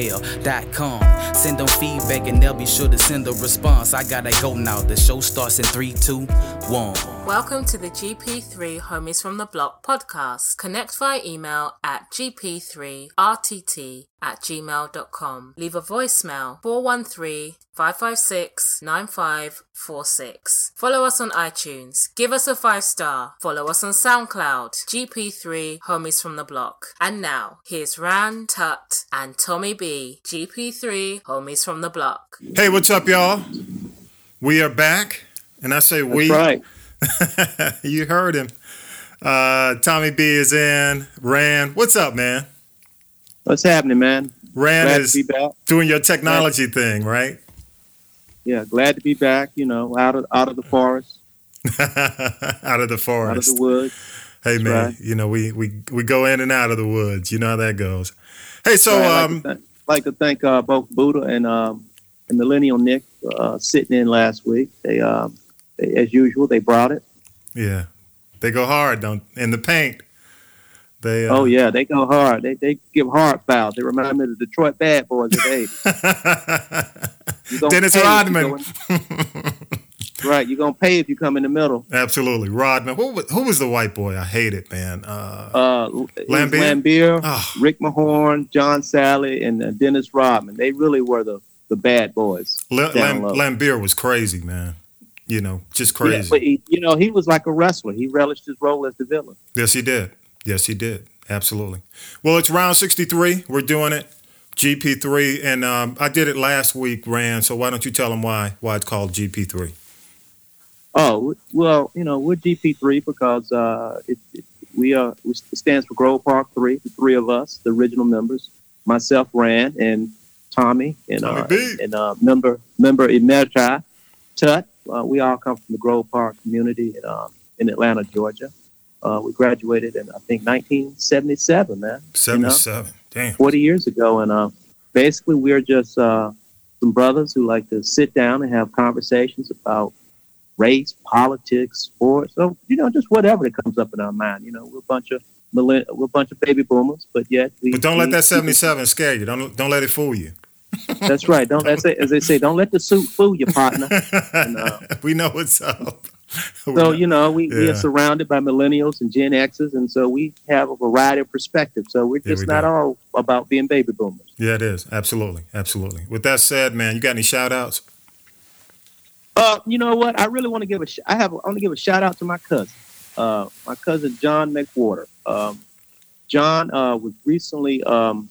gmail.com. Send them feedback and they'll be sure to send a response. I gotta go now. The show starts in 3, 2, 1. Welcome to the GP3 Homies from the Block podcast. Connect via email at gp3rtt at gmail.com. Leave a voicemail 413 556 9546. Follow us on iTunes. Give us a five star. Follow us on SoundCloud. GP3 Homies from the Block. And now, here's Ran, Tut, and Tommy B. GP3 Homies from the Block. Hey, what's up, y'all? We are back. And I say we. right. you heard him. Uh, Tommy B is in. Rand, what's up, man? What's happening, man? Rand Glad is to be back. doing your technology thing, right? Yeah, glad to be back. You know, out of out of the forest, out of the forest, out of the woods. hey, man, right. you know we, we we go in and out of the woods. You know how that goes. Hey, so Right, I'd um, like, to thank, like to thank uh, both Buddha and um, and Millennial Nik uh, sitting in last week. They, um, they, as usual, they brought it. yeah, they go hard, don't in the paint. They uh, Oh yeah, they go hard. They they give hard fouls. They remind me of the Detroit Bad Boys of the 80s. You gonna Dennis pay if you Rodman. right, you're gonna pay if you come in the middle. Absolutely, Rodman. Who was, who was the white boy? I hate it, man. Uh, Uh, Laimbeer? Laimbeer, oh, Rick Mahorn, John Salley, and uh, Dennis Rodman. They really were the, the bad boys. Down Lam- low. Laimbeer was crazy, man. You know, just Yeah, crazy. but he, you know, he was like a wrestler. He relished his role as the villain. Yes, he did. Yes, he did. Absolutely. Well, it's round 63. We're doing it. GP3. And um, I did it last week, Rand. So why don't you tell them why why it's called GP3? Oh well, you know, we're GP three because uh, it, it, we are it stands for Grove Park Three. The three of us, the original members, myself, Rand, and Tommy, and Tommy uh, B. and uh, member member Emerita Tut. Uh, we all come from the Grove Park community in, um, in Atlanta, Georgia. Uh, we graduated in I think 1977, man. 77. Damn. 40 years ago. And uh, basically, we're just uh, some brothers who like to sit down and have conversations about race, politics, sports, so you know, just whatever that comes up in our mind. You know, we're a bunch of millenn- we're a bunch of baby boomers, but yet we. But don't let that 77 scare you. Don't don't let it fool you. That's right. Don't as they, as they say, don't let the suit fool you, partner. And, uh, we know what's up. So you know, we, we are surrounded by millennials and Gen X's, and so we have a variety of perspectives. So we're Yeah, just we not do. all about being baby boomers. yeah, it is. Absolutely. Absolutely. With that said, man, you got any shout outs? Uh, you know what? I really want to give a. Sh- I have. I want to give a shout out to my cousin, uh, my cousin John McWhorter. Um, John uh, was recently um,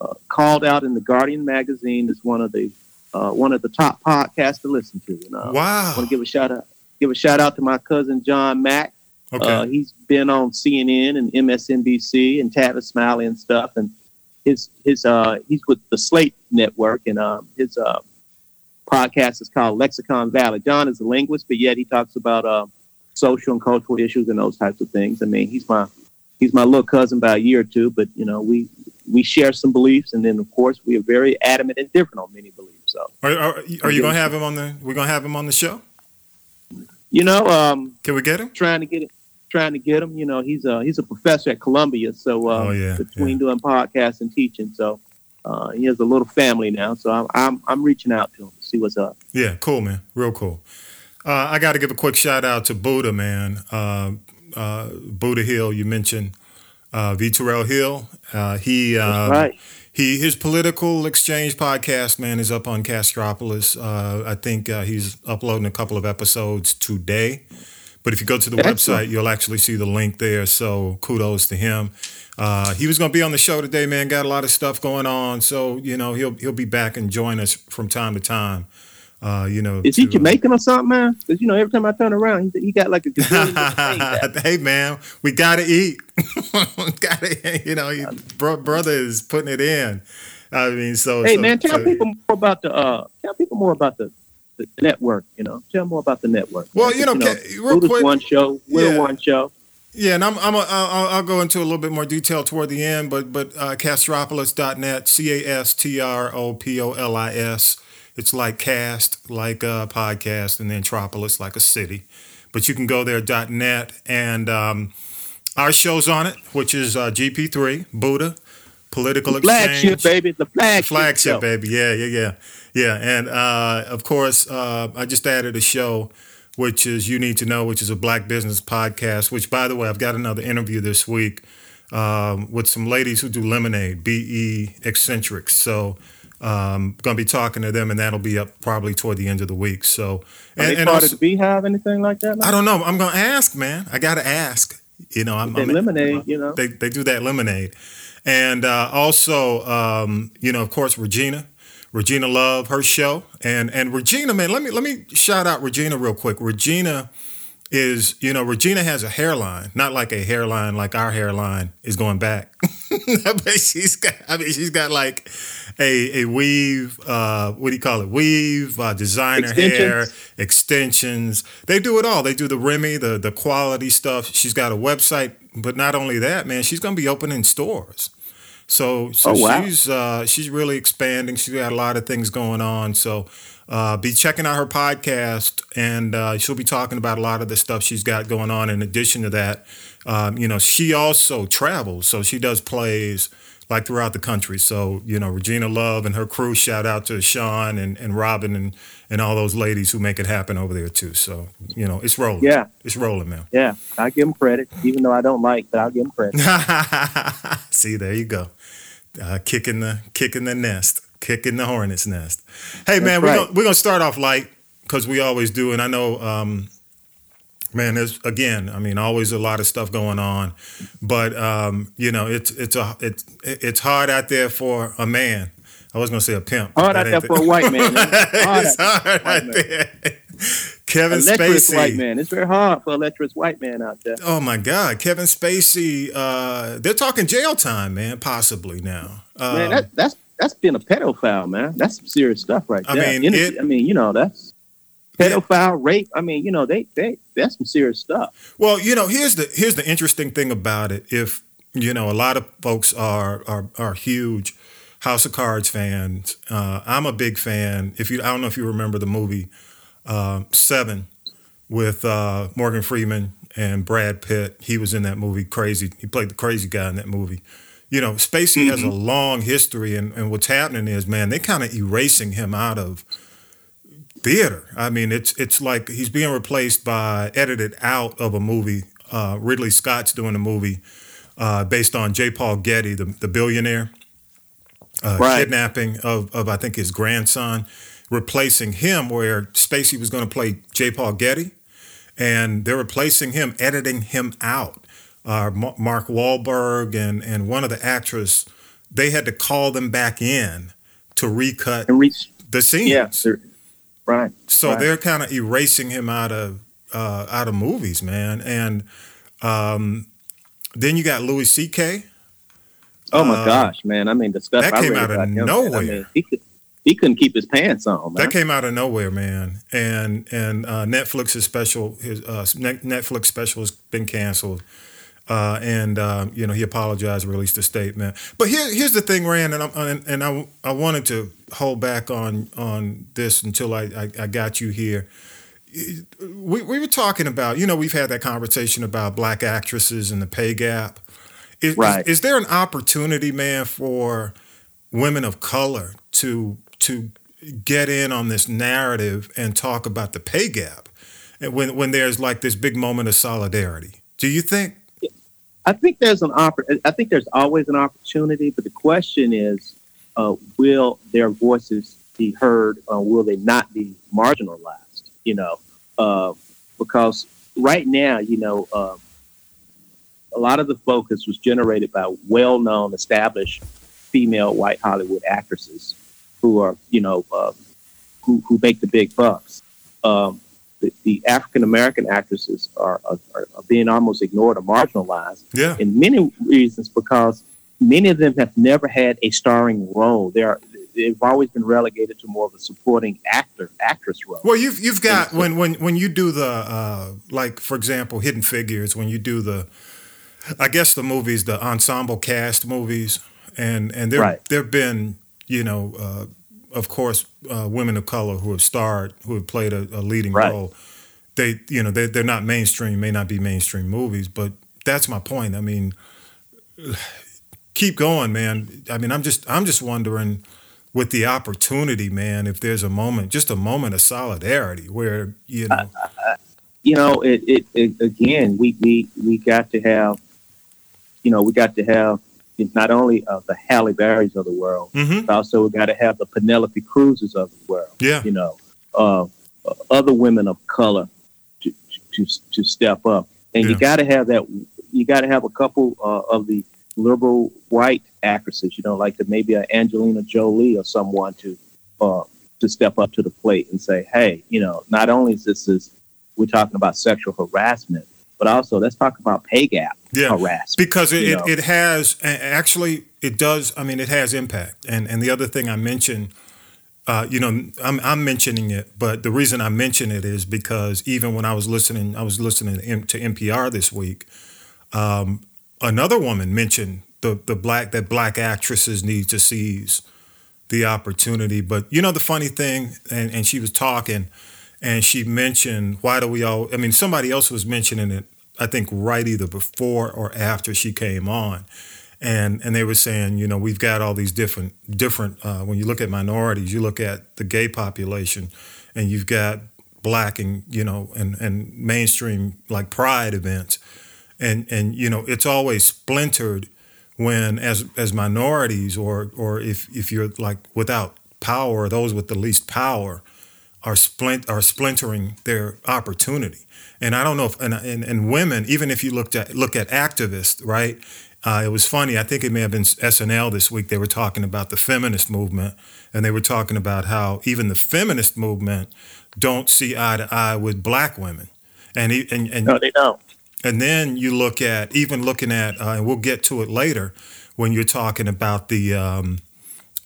uh, called out in the Guardian magazine as one of the uh, one of the top podcasts to listen to. And, uh, I Wow. want to give a shout out. Give a shout out to my cousin John Mack. Okay. Uh, he's been on CNN and MSNBC and Tavis Smiley and stuff. And his his uh, he's with the Slate Network, and um, his uh, podcast is called Lexicon Valley. John is a linguist, but yet he talks about uh, social and cultural issues and those types of things. I mean, he's my he's my little cousin by a year or two, but you know, we we share some beliefs, and then of course we are very adamant and different on many beliefs. So are, are, are you going to have him on the, we're going to have him on the show? you know, um, Can we get him? trying to get it. Trying to get him, you know, he's a he's a professor at Columbia, so uh, Oh, yeah, between doing podcasts and teaching, so uh, he has a little family now. So I'm I'm, I'm reaching out to him to see what's up. Yeah, cool, man. Real cool. Uh, I got to give a quick shout out to Buddha, man. Uh, uh, Buddha Hill, you mentioned uh, V. Terrill Hill. Uh, he um, right. he his political exchange podcast, man, is up on Castropolis. Uh, I think uh, he's uploading a couple of episodes today. But if you go to the Excellent. website, you'll actually see the link there. So kudos to him. Uh, he was going to be on the show today, man. Got a lot of stuff going on, so you know he'll he'll be back and join us from time to time. Uh, you know, Is he to- Jamaican or something, man? Because you know, every time I turn around, he, he got like a gazillion different things. hey man, we gotta eat. gotta, you know, he, bro, brother is putting it in. I mean, so hey so, man, tell so, people more about the uh, tell people more about the, the network. You know, tell more about the network. Well, you know, Just, ca- real quick- one show, we're Yeah. one show. Yeah, and I'm, I'm a, I'll, I'll go into a little bit more detail toward the end, but but uh, castropolis.net, C A S T R O P O L I S. It's like cast, like a podcast, and then Tropolis, like a city. But you can go there .net, and um, our show's on it, which is uh, GP3, Buddha, Political Flagship, Exchange. baby, the flagship. flagship show. baby yeah yeah yeah yeah and uh, of course uh, i just added a show which is you need to know which is a black business podcast which by the way i've got another interview this week um, with some ladies who do lemonade be eccentrics so um, gonna be talking to them and that'll be up probably toward the end of the week so Are and, they and part also- of the Beehive, anything like that? i don't know i'm gonna ask man i gotta ask you know i'm, They I'm lemonade, you know. they, they do that lemonade. And uh, also, um, you know, of course, Regina, Regina Love, her show, and and Regina, man, let me let me shout out Regina real quick. Regina is, you know, Regina has a hairline, not like a hairline like our hairline is going back, but she's got, I mean, she's got like a a weave, uh, what do you call it? Weave, uh, designer hair, Extensions. extensions. They do it all. They do the Remy, the the quality stuff. She's got a website, but not only that, man, she's gonna be opening stores. So so Oh, wow. she's uh, she's really expanding. She's got a lot of things going on. So uh, be checking out her podcast, and uh, she'll be talking about a lot of the stuff she's got going on. In addition to that, um, you know, she also travels, so she does plays like throughout the country. So you know, Regina Love and her crew. Shout out to Sean and, and Robin and and all those ladies who make it happen over there too. So you know, it's rolling. Yeah. it's rolling, man. Yeah, I give them credit, even though I don't like, but I'll give them credit. See, there you go. Uh, kicking the kicking the nest, kicking the hornet's nest. Hey man, we're right. gonna, we're gonna start off light because we always do, and I know, um, man. There's again, I mean, always a lot of stuff going on, but um, you know, it's it's a it's it's hard out there for a man. I was gonna say a pimp. Hard out there for a white man. man. Hard it's hard out man. there. Kevin Electrous white man. It's very hard for a lecherous white man out there. Oh my God, Kevin Spacey. Uh, they're talking jail time, man. Possibly now. Um, man, that, that's that's being a pedophile, man. That's some serious stuff right I there. mean, it- I mean, you know, that's pedophile, rape. I mean, you know, they they that's some serious stuff. Well, you know, here's the here's the interesting thing about it. If you know, a lot of folks are are are huge House of Cards fans. Uh, I'm a big fan. If you, I don't know if you remember the movie uh, Seven with uh, Morgan Freeman and Brad Pitt. He was in that movie. Crazy. He played the crazy guy in that movie. You know, Spacey has a long history, and, and what's happening is, man, they're kind of erasing him out of theater. I mean, it's it's like he's being replaced by edited out of a movie. Uh, Ridley Scott's doing a movie uh, based on J. Paul Getty, the, the billionaire, uh, Right. kidnapping of, of I think his grandson, replacing him where Spacey was going to play J. Paul Getty, and they're replacing him, editing him out. Uh, Mark Wahlberg and and one of the actress, they had to call them back in to recut reach, the scenes. yeah, right. So Right. they're kind of erasing him out of uh, out of movies, man. And um, then you got Louis C.K. Oh my Uh, gosh, man! I mean, the stuff that I came out of him, I nowhere. mean, he could he couldn't keep his pants on, man. That came out of nowhere, man. And and uh, Netflix's special, his uh, Netflix special has been canceled. Uh, and uh, you know he apologized, released a statement. But here, here's the thing, Rand, and, I'm, and, and I, I wanted to hold back on on this until I, I, I got you here. We, we were talking about, you know, we've had that conversation about black actresses and the pay gap. Is, is- Right. is there an opportunity, man, for women of color to to get in on this narrative and talk about the pay gap and when when there's like this big moment of solidarity? Do you think? I think there's an oppor- I think there's always an opportunity, but the question is, uh, will their voices be heard, will they not be marginalized? You know, uh, because right now, you know, uh, a lot of the focus was generated by well-known, established female white Hollywood actresses who are, you know, uh, who who make the big bucks. Um, the, the African American actresses are, are are being almost ignored or marginalized Yeah. in many reasons because many of them have never had a starring role. They're they've always been relegated to more of a supporting actor actress role. Well, you've you've got when when when you do the uh, like for example, Hidden Figures. When you do the, I guess the movies, the ensemble cast movies, and and there right. there've been you know. Uh, of course, uh, women of color who have starred, who have played a, a leading right. role. They, you know, they, they're not mainstream, may not be mainstream movies, but that's my point. I mean, keep going, man. I mean, I'm just, I'm just wondering with the opportunity, man, if there's a moment, just a moment of solidarity where you know, uh, you know, it, it, it, again, we we we got to have, you know, we got to have not only uh, the Halle Berrys of the world, mm-hmm. but also we got to have the Penelope Cruzes of the world. Yeah, you know, uh, other women of color to to, to step up, and yeah. you got to have that. You got to have a couple uh, of the liberal white actresses, you know, like the, maybe a Angelina Jolie or someone to uh, to step up to the plate and say, hey, you know, not only is this is we're talking about sexual harassment, but also let's talk about pay gap yeah, harassment. Because it, it, it, has actually it does. I mean, it has impact. And and the other thing I mentioned. Uh, you know, I'm, I'm mentioning it, but the reason I mention it is because even when I was listening, I was listening to NPR this week. Um, another woman mentioned the the black that black actresses need to seize the opportunity. But you know the funny thing, and, and she was talking, and she mentioned why do we all? I mean, somebody else was mentioning it. I think right either before or after she came on, and and they were saying, you know, we've got all these different different. Uh, when you look at minorities, you look at the gay population, and you've got black and you know and and mainstream like pride events and and you know it's always splintered when as as minorities or or if if you're like without power those with the least power are splint are splintering their opportunity. And i don't know if and, and, and women even if you looked at look at activists right? Uh, it was funny i think it may have been snl this week they were talking about the feminist movement and they were talking about how even the feminist movement don't see eye to eye with black women. And and, and no they don't. And then you look at even looking at, uh, and we'll get to it later, when you're talking about the um,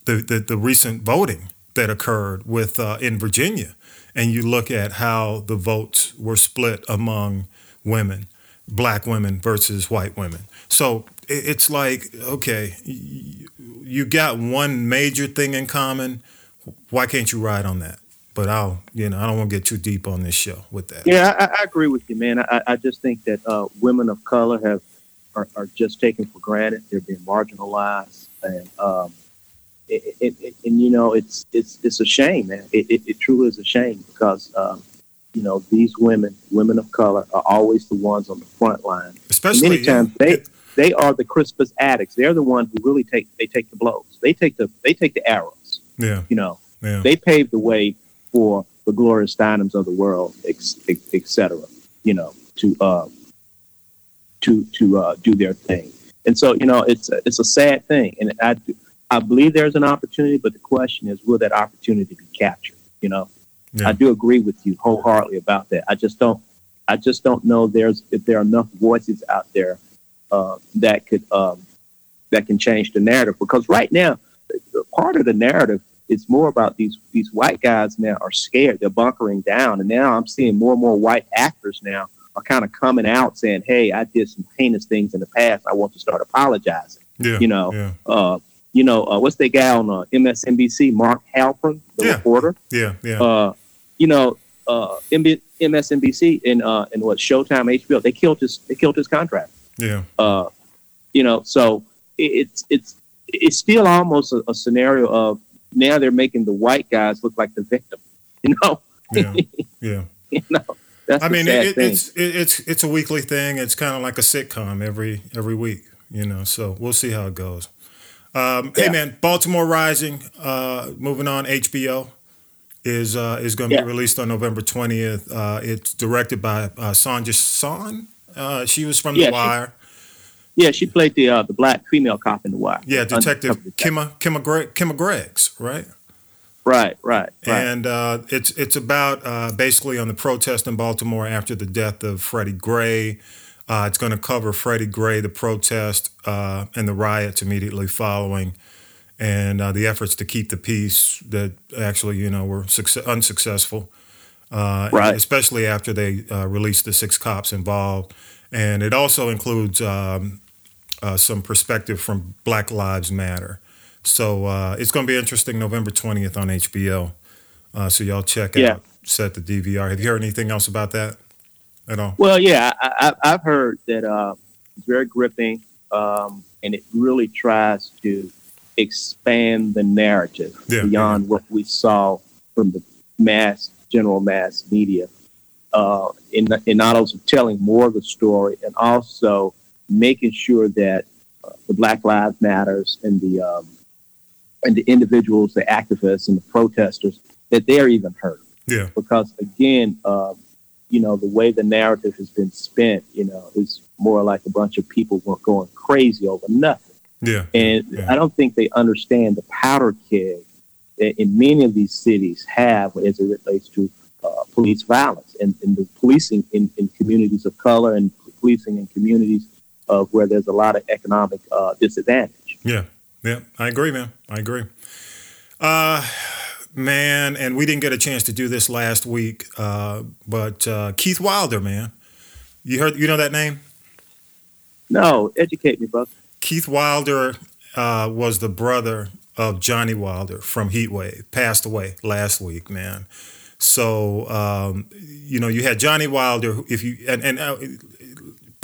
the, the, the recent voting that occurred with uh, in Virginia, and you look at how the votes were split among women, black women versus white women. So it's like okay, you got one major thing in common. Why can't you ride on that? but I'll, you know, I don't want to get too deep on this show with that. Yeah, I, I agree with you, man. I, I just think that uh, women of color have are, are, just taken for granted. They're being marginalized, and um, it, it, it, and you know, it's it's it's a shame, man. It, truly is a shame because um, you know these women, women of color, are always the ones on the front line. Especially many times they they are the Crispus Attucks. They're the ones who really take they take the blows. They take the they take the arrows. Yeah, you know, yeah. they pave the way for the Gloria Steinems of the world, etc. You know, to uh, to to uh, do their thing. And so, you know, it's a, it's a sad thing, and I I believe there's an opportunity, but the question is, will that opportunity be captured? You know, yeah. I do agree with you wholeheartedly about that. I just don't I just don't know there's if there are enough voices out there uh, that could um, that can change the narrative because right now part of the narrative is more about these these white guys now are scared. They're bunkering down, and now I'm seeing more and more white actors now are kind of coming out saying, "Hey, I did some heinous things in the past. I want to start apologizing." Yeah, you know, yeah. Uh, you know, uh, what's that guy on uh, MSNBC, Mark Halperin, the yeah. reporter? Yeah, yeah. Uh, you know, uh, MSNBC and uh, and what Showtime, HBO, they killed his they killed his contract. Yeah. Uh, you know, so it, it's it's it's still almost a, a scenario of now they're making the white guys look like the victim. You know? Yeah. Yeah. you know. That's I mean, it, it's it, it's it's a weekly thing. It's kind of like a sitcom every every week, you know. So we'll see how it goes. Um, yeah. Hey man, Baltimore Rising, uh, moving on. HBO is uh, is going to yeah. be released on November twentieth. Uh, it's directed by uh, Sonja Sohn. Uh, she was from yeah, The Wire. Yeah, she played the uh, the black female cop in The Wire. Yeah, Detective Kima Kima, Gre- Greggs, right? Right, right, right. And uh, it's it's about uh, basically on the protest in Baltimore after the death of Freddie Gray. Uh, it's going to cover Freddie Gray, the protest, uh, and the riots immediately following, and uh, the efforts to keep the peace that actually, you know, were success- unsuccessful. Uh, right. Especially after they uh, released the six cops involved, and it also includes um, uh, some perspective from Black Lives Matter. So it's going to be interesting. November twentieth on HBO. so y'all check yeah. out set the DVR. Have you heard anything else about that? At all? Well, yeah, I, have heard that uh, it's very gripping, um, and it really tries to expand the narrative yeah, beyond yeah. what we saw from the mass, general mass media. Uh, in, in not only telling more of the story and also making sure that uh, the Black Lives Matters and the um, and the individuals, the activists and the protesters, that they're even heard. Yeah. Because again, um, you know, the way the narrative has been spent, you know, is more like a bunch of people were going crazy over nothing. Yeah. And yeah. I don't think they understand the powder keg that in many of these cities have as it relates to uh, police violence and, and the policing in, in, communities of color and policing in communities of where there's a lot of economic uh, disadvantage. Yeah. Yeah. I agree, man. I agree. Uh, man, and we didn't get a chance to do this last week, uh, but uh, Keith Wilder, man, you heard, you know that name? No, educate me, brother. Keith Wilder uh, was the brother of Johnny Wilder from Heatwave, passed away last week, man. So um, you know, you had Johnny Wilder. If you and, and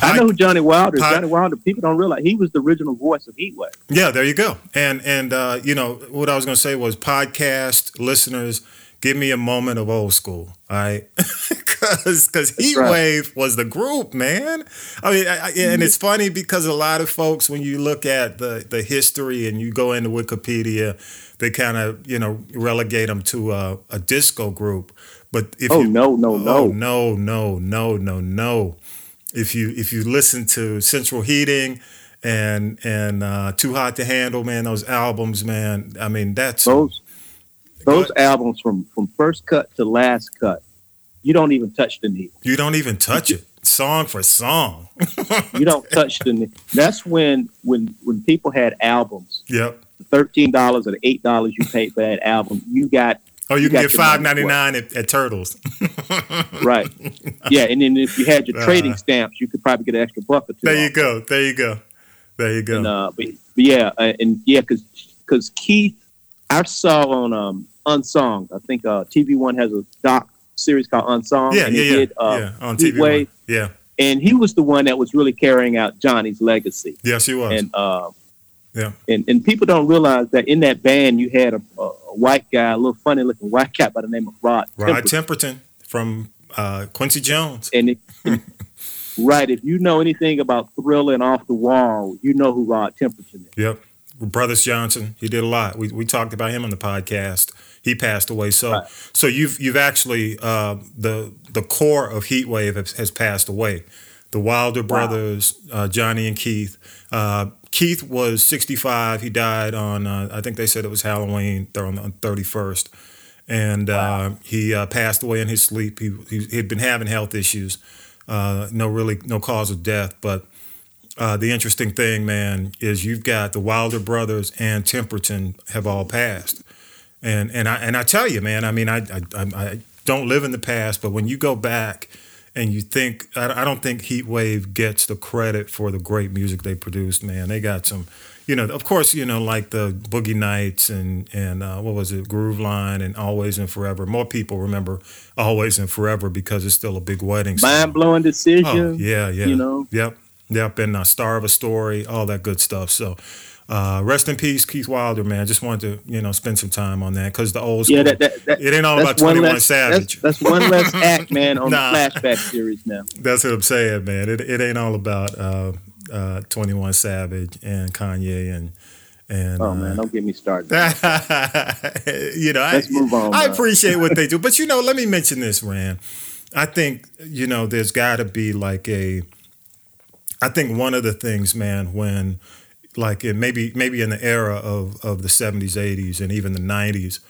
I know who Johnny Wilder is. Johnny Wilder, people don't realize he was the original voice of Heatwave. Yeah, there you go. And and uh, you know what I was going to say was podcast listeners, give me a moment of old school, all right? Because because Heatwave right. was the group, man. I mean, I, I, and mm-hmm. it's funny because a lot of folks, when you look at the the history and you go into Wikipedia, they kind of you know relegate them to a, a disco group. But if oh you, no no oh, no no no no no no if you if you listen to Central Heating and and uh, Too Hot to Handle, man, those albums, man. I mean, that's those those albums from from first cut to last cut. You don't even touch the needle. You don't even touch it, song for song. you don't touch the. needle. That's when when when people had albums. Yep. Thirteen dollars or the eight dollars you paid for that album, you got Oh, you, you can get five ninety nine at, at Turtles. right. Yeah, and then if you had your trading uh, stamps, you could probably get an extra buck or two. There you go. There you go. There you go. And, uh, but, but yeah, uh, and yeah, because because Keith, I saw on um, Unsung. I think uh, TV One has a doc series called Unsung. Yeah, yeah, yeah. Did, uh, yeah, on TV One. Yeah. And he was the one that was really carrying out Johnny's legacy. Yes, he was. And uh, yeah. And and people don't realize that in that band you had a, a white guy, a little funny looking white guy by the name of Rod. Rod Temperton, from uh, Quincy Jones. And, it, right, if you know anything about Thriller and Off the Wall, you know who Rod Temperton is. Yep. Brothers Johnson, he did a lot. We, we talked about him on the podcast. He passed away. So right. so you've you've actually uh, the the core of Heatwave has, has passed away. The Wilder wow. brothers, uh, Johnny and Keith. Uh, Keith was 65. He died on, uh, I think they said it was Halloween, on the 31st. And wow. uh, he uh, passed away in his sleep. He, he had been having health issues. Uh, no, really, no cause of death. But uh, the interesting thing, man, is you've got the Wilder brothers and Temperton have all passed. And and I and I tell you, man, I mean, I I, I don't live in the past, but when you go back and you think I, don't think Heatwave gets the credit for the great music they produced. Man, they got some, you know, of course, you know, like the Boogie Nights and and uh, what was it, Groove Line and Always and Forever. More people remember Always and Forever because it's still a big wedding. Mind blowing decision. Oh, yeah, yeah. You know. Yep, yep. And uh, Star of a Story, all that good stuff. So. Uh, rest in peace, Keith Wilder, man. Just wanted to, you know, spend some time on that because the old school. Yeah, that, that, that, it ain't all about Twenty One Savage. That's, that's, one less act, man, on nah, the flashback series now. That's what I'm saying, man. It, it ain't all about uh, uh, Twenty One Savage and Kanye and and oh man, uh, don't get me started. you know, let's I, move on. I appreciate what they do, but you know, let me mention this, Rand. I think you know, there's got to be like a. I think one of the things, man, when like in maybe maybe in the era of of the 70s 80s and even the 90s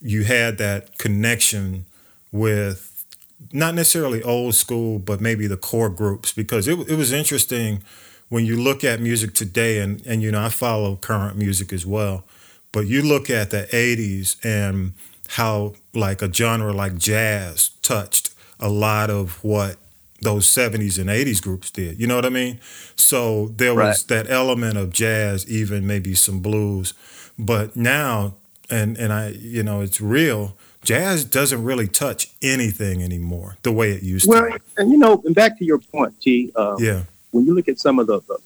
you had that connection with not necessarily old school, but maybe the core groups because it, it was interesting when you look at music today, and, and you know, I follow current music as well, but you look at the 80s and how, like, a genre like jazz touched a lot of what those 70s and 80s groups did. You know what I mean? So there was right. that element of jazz, even maybe some blues. But now, and, and I, you know, it's real jazz doesn't really touch anything anymore the way it used well, to. Well, and you know, and back to your point, T. Uh, yeah. When you look at some of the the,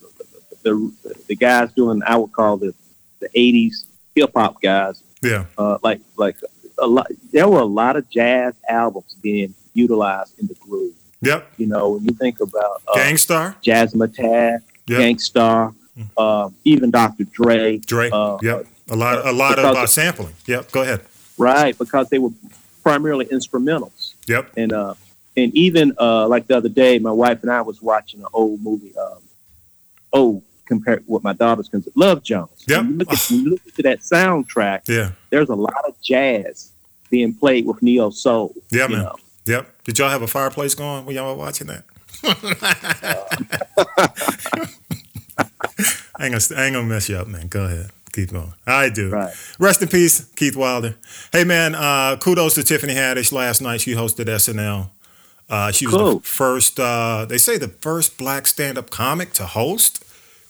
the, the, the guys doing, I would call the the '80s hip hop guys. Yeah. Uh, like like a lot, there were a lot of jazz albums being utilized in the groove. Yep. You know, when you think about uh, Gang Starr, Jazzmatazz, yep. Gang Starr, mm-hmm. uh, even Dr. Dre. Dre. Uh, yep. A lot, a lot of uh, sampling. Yep. Go ahead. Right, because they were primarily instrumentals. Yep. And uh, and even uh, like the other day, my wife and I was watching an old movie. Um, old compared with my daughter's concerned, Love Jones. Yep. When you, look at, you look at that soundtrack, yeah, there's a lot of jazz being played with neo soul. Yeah, man. Know. Yep. Did y'all have a fireplace going when y'all were watching that? I ain't, gonna, I ain't gonna mess you up, man. Go ahead. Keep going. I do. Right. Rest in peace, Keith Wilder. Hey, man, uh, kudos to Tiffany Haddish. Last night she hosted SNL. Uh, she was cool. the first, uh, they say the first black stand up comic to host,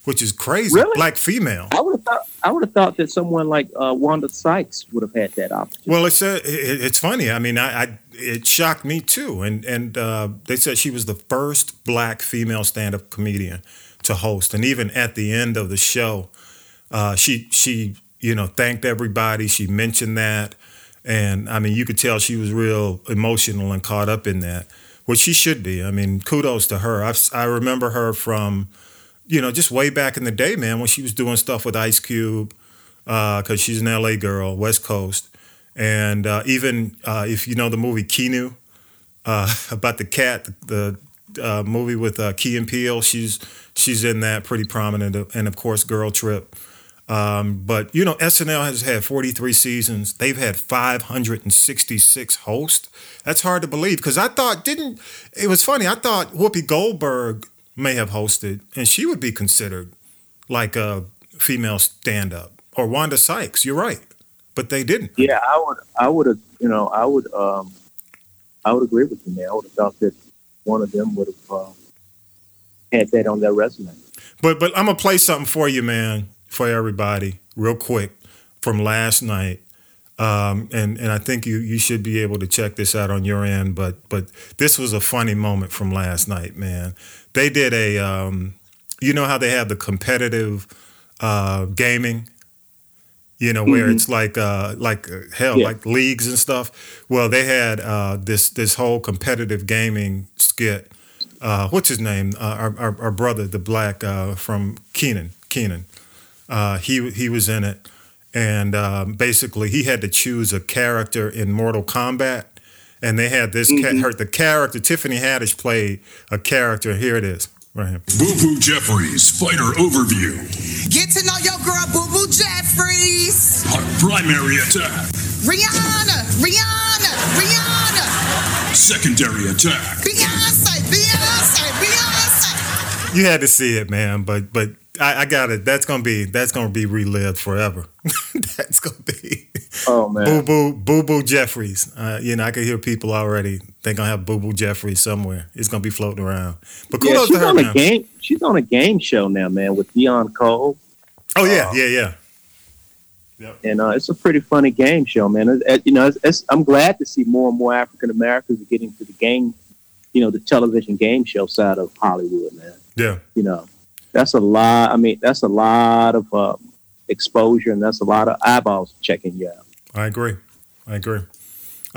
which is crazy. Really? Black female. I would have thought. I would have thought that someone like uh, Wanda Sykes would have had that opportunity. Well, it's a, it, it's funny. I mean, I, I, it shocked me too, and and uh, they said she was the first black female stand up comedian to host, and even at the end of the show, uh, she she you know thanked everybody. She mentioned that, and I mean you could tell she was real emotional and caught up in that, which she should be. I mean kudos to her. I I remember her from, you know, just way back in the day, man, when she was doing stuff with Ice Cube, because uh, she's an LA girl, West Coast, and uh, even uh, if you know the movie Keanu, uh, about the cat, the uh, movie with uh, Key and Peele, she's she's in that pretty prominent, and of course Girl Trip. Um, but you know, SNL has had 43 seasons. They've had 566 hosts. That's hard to believe because I thought didn't it was funny. I thought Whoopi Goldberg may have hosted, and she would be considered like a female stand-up or Wanda Sykes. You're right, but they didn't. Yeah, I would. I would have. You know, I would. Um, I would agree with you, man. I would have thought that one of them would have uh, had that on their resume. But but I'm gonna play something for you, man for everybody real quick from last night. Um, and and I think you you should be able to check this out on your end. But but this was a funny moment from last night, man. They did a um, you know how they have the competitive uh, gaming, you know where mm-hmm. it's like uh, like uh, hell yeah. like leagues and stuff. Well, they had uh, this this whole competitive gaming skit. Uh, what's his name? Uh, our, our, our brother, the black from Keenan. Kenan. Uh, he he was in it, and um, basically he had to choose a character in Mortal Kombat, and they had this mm-hmm. her, the character Tiffany Haddish played a character. Here it is. Right here. Boo Boo Jeffries, fighter overview. Get to know your girl, Boo Boo Jeffries. Our primary attack. Rihanna, Rihanna, Rihanna. Secondary attack. Beyonce, Beyonce, Beyonce. You had to see it, man, but but I, I got it. That's gonna be that's gonna be relived forever. that's gonna be. Oh man. Boo boo boo boo Jeffries. Uh, you know, I can hear people already. They're gonna have boo boo Jeffries somewhere. It's gonna be floating around. But kudos yeah, she's to her. On a game, she's on a game show now, man, with Deon Cole. Oh yeah, uh, yeah, yeah. Yep. And uh, it's a pretty funny game show, man. It, it, you know, it's, it's, I'm glad to see more and more African Americans getting to the game, you know, the television game show side of Hollywood, man. Yeah. You know, that's a lot. I mean, that's a lot of uh, exposure, and that's a lot of eyeballs checking you out. I agree. I agree. All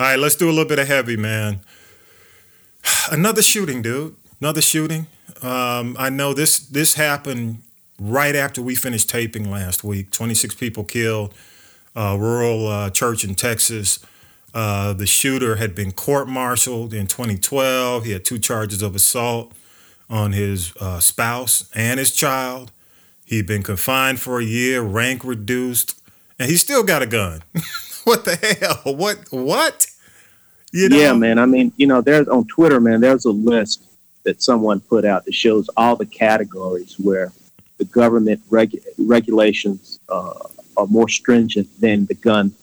right, let's do a little bit of heavy, man. Another shooting, dude. Another shooting. Um, I know this this happened right after we finished taping last week. Twenty six people killed. Uh, rural uh, church in Texas. Uh, the shooter had been court-martialed in 2012. He had two charges of assault on his uh, spouse and his child. He'd been confined for a year, rank reduced, and he still got a gun. what the hell? What? What? You know? Yeah, man. I mean, you know, there's on Twitter, man. There's a list that someone put out that shows all the categories where the government regu- regulations uh, are more stringent than the gun,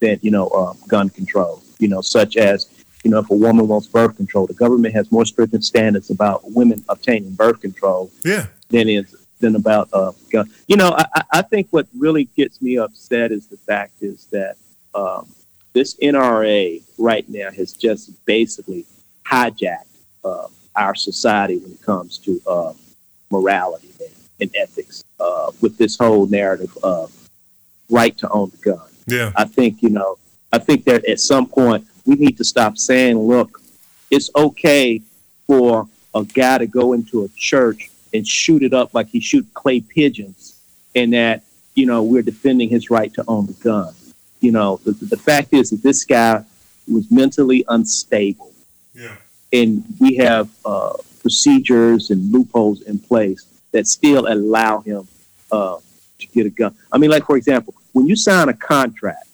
than you know, uh, gun control. You know, such as you know, if a woman wants birth control, the government has more stringent standards about women obtaining birth control Yeah. than is than about uh, gun. You know, I, I- think what really gets me upset is the fact is that um, this NRA right now has just basically hijacked uh, our society when it comes to uh, morality and, and ethics uh, with this whole narrative of right to own the gun. Yeah. I think, you know, I think that at some point we need to stop saying, look, it's okay for a guy to go into a church and shoot it up like he shoot clay pigeons and that, you know, we're defending his right to own the gun. You know, the, the fact is that this guy was mentally unstable Yeah. and we have uh, procedures and loopholes in place that still allow him uh, to get a gun. I mean, like for example, when you sign a contract,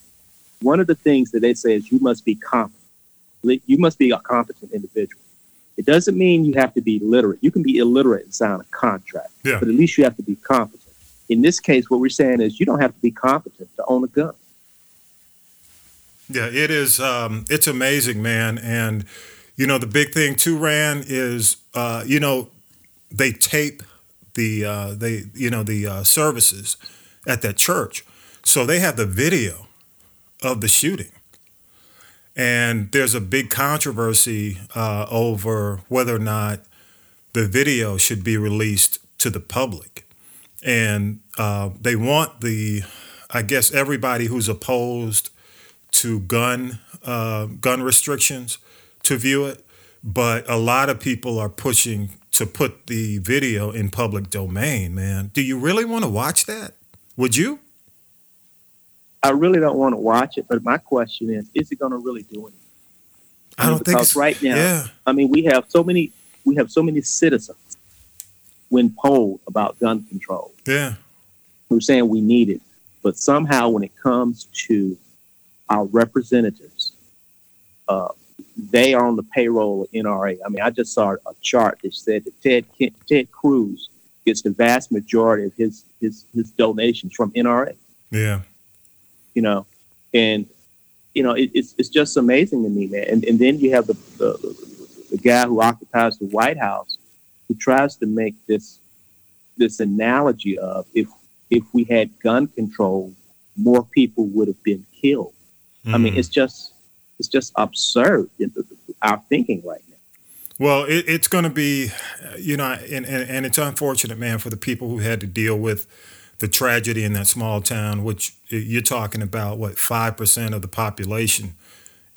one of the things that they say is you must be competent. You must be a competent individual. It doesn't mean you have to be literate. You can be illiterate and sign a contract, Yeah. but at least you have to be competent. In this case, what we're saying is you don't have to be competent to own a gun. Yeah, it is. Um, it's amazing, man. And you know, the big thing too, Ran, is uh, you know they tape the uh, they you know the uh, services at that church, so they have the video of the shooting. And there's a big controversy uh, over whether or not the video should be released to the public. And uh, they want the, I guess, everybody who's opposed to gun uh, gun restrictions to view it, but a lot of people are pushing to put the video in public domain. Man, do you really want to watch that? Would you? I really don't want to watch it, but my question is, is it going to really do anything? I don't think because right now, Yeah, I mean, we have so many, we have so many citizens when polled about gun control yeah, who are saying we need it, but somehow when it comes to our representatives, uh, they are on the payroll of NRA. I mean, I just saw a chart that said that Ted Ken- Ted Cruz gets the vast majority of his his his donations from NRA. yeah, you know, and you know it, it's it's just amazing to me, man. And and then you have the, the the guy who occupies the White House who tries to make this this analogy of if if we had gun control, more people would have been killed. I mean, Mhm. it's just it's just absurd in the- our thinking right now. Well, it, it's going to be, you know, and, and, and it's unfortunate, man, for the people who had to deal with the tragedy in that small town, which you're talking about, what, 5% of the population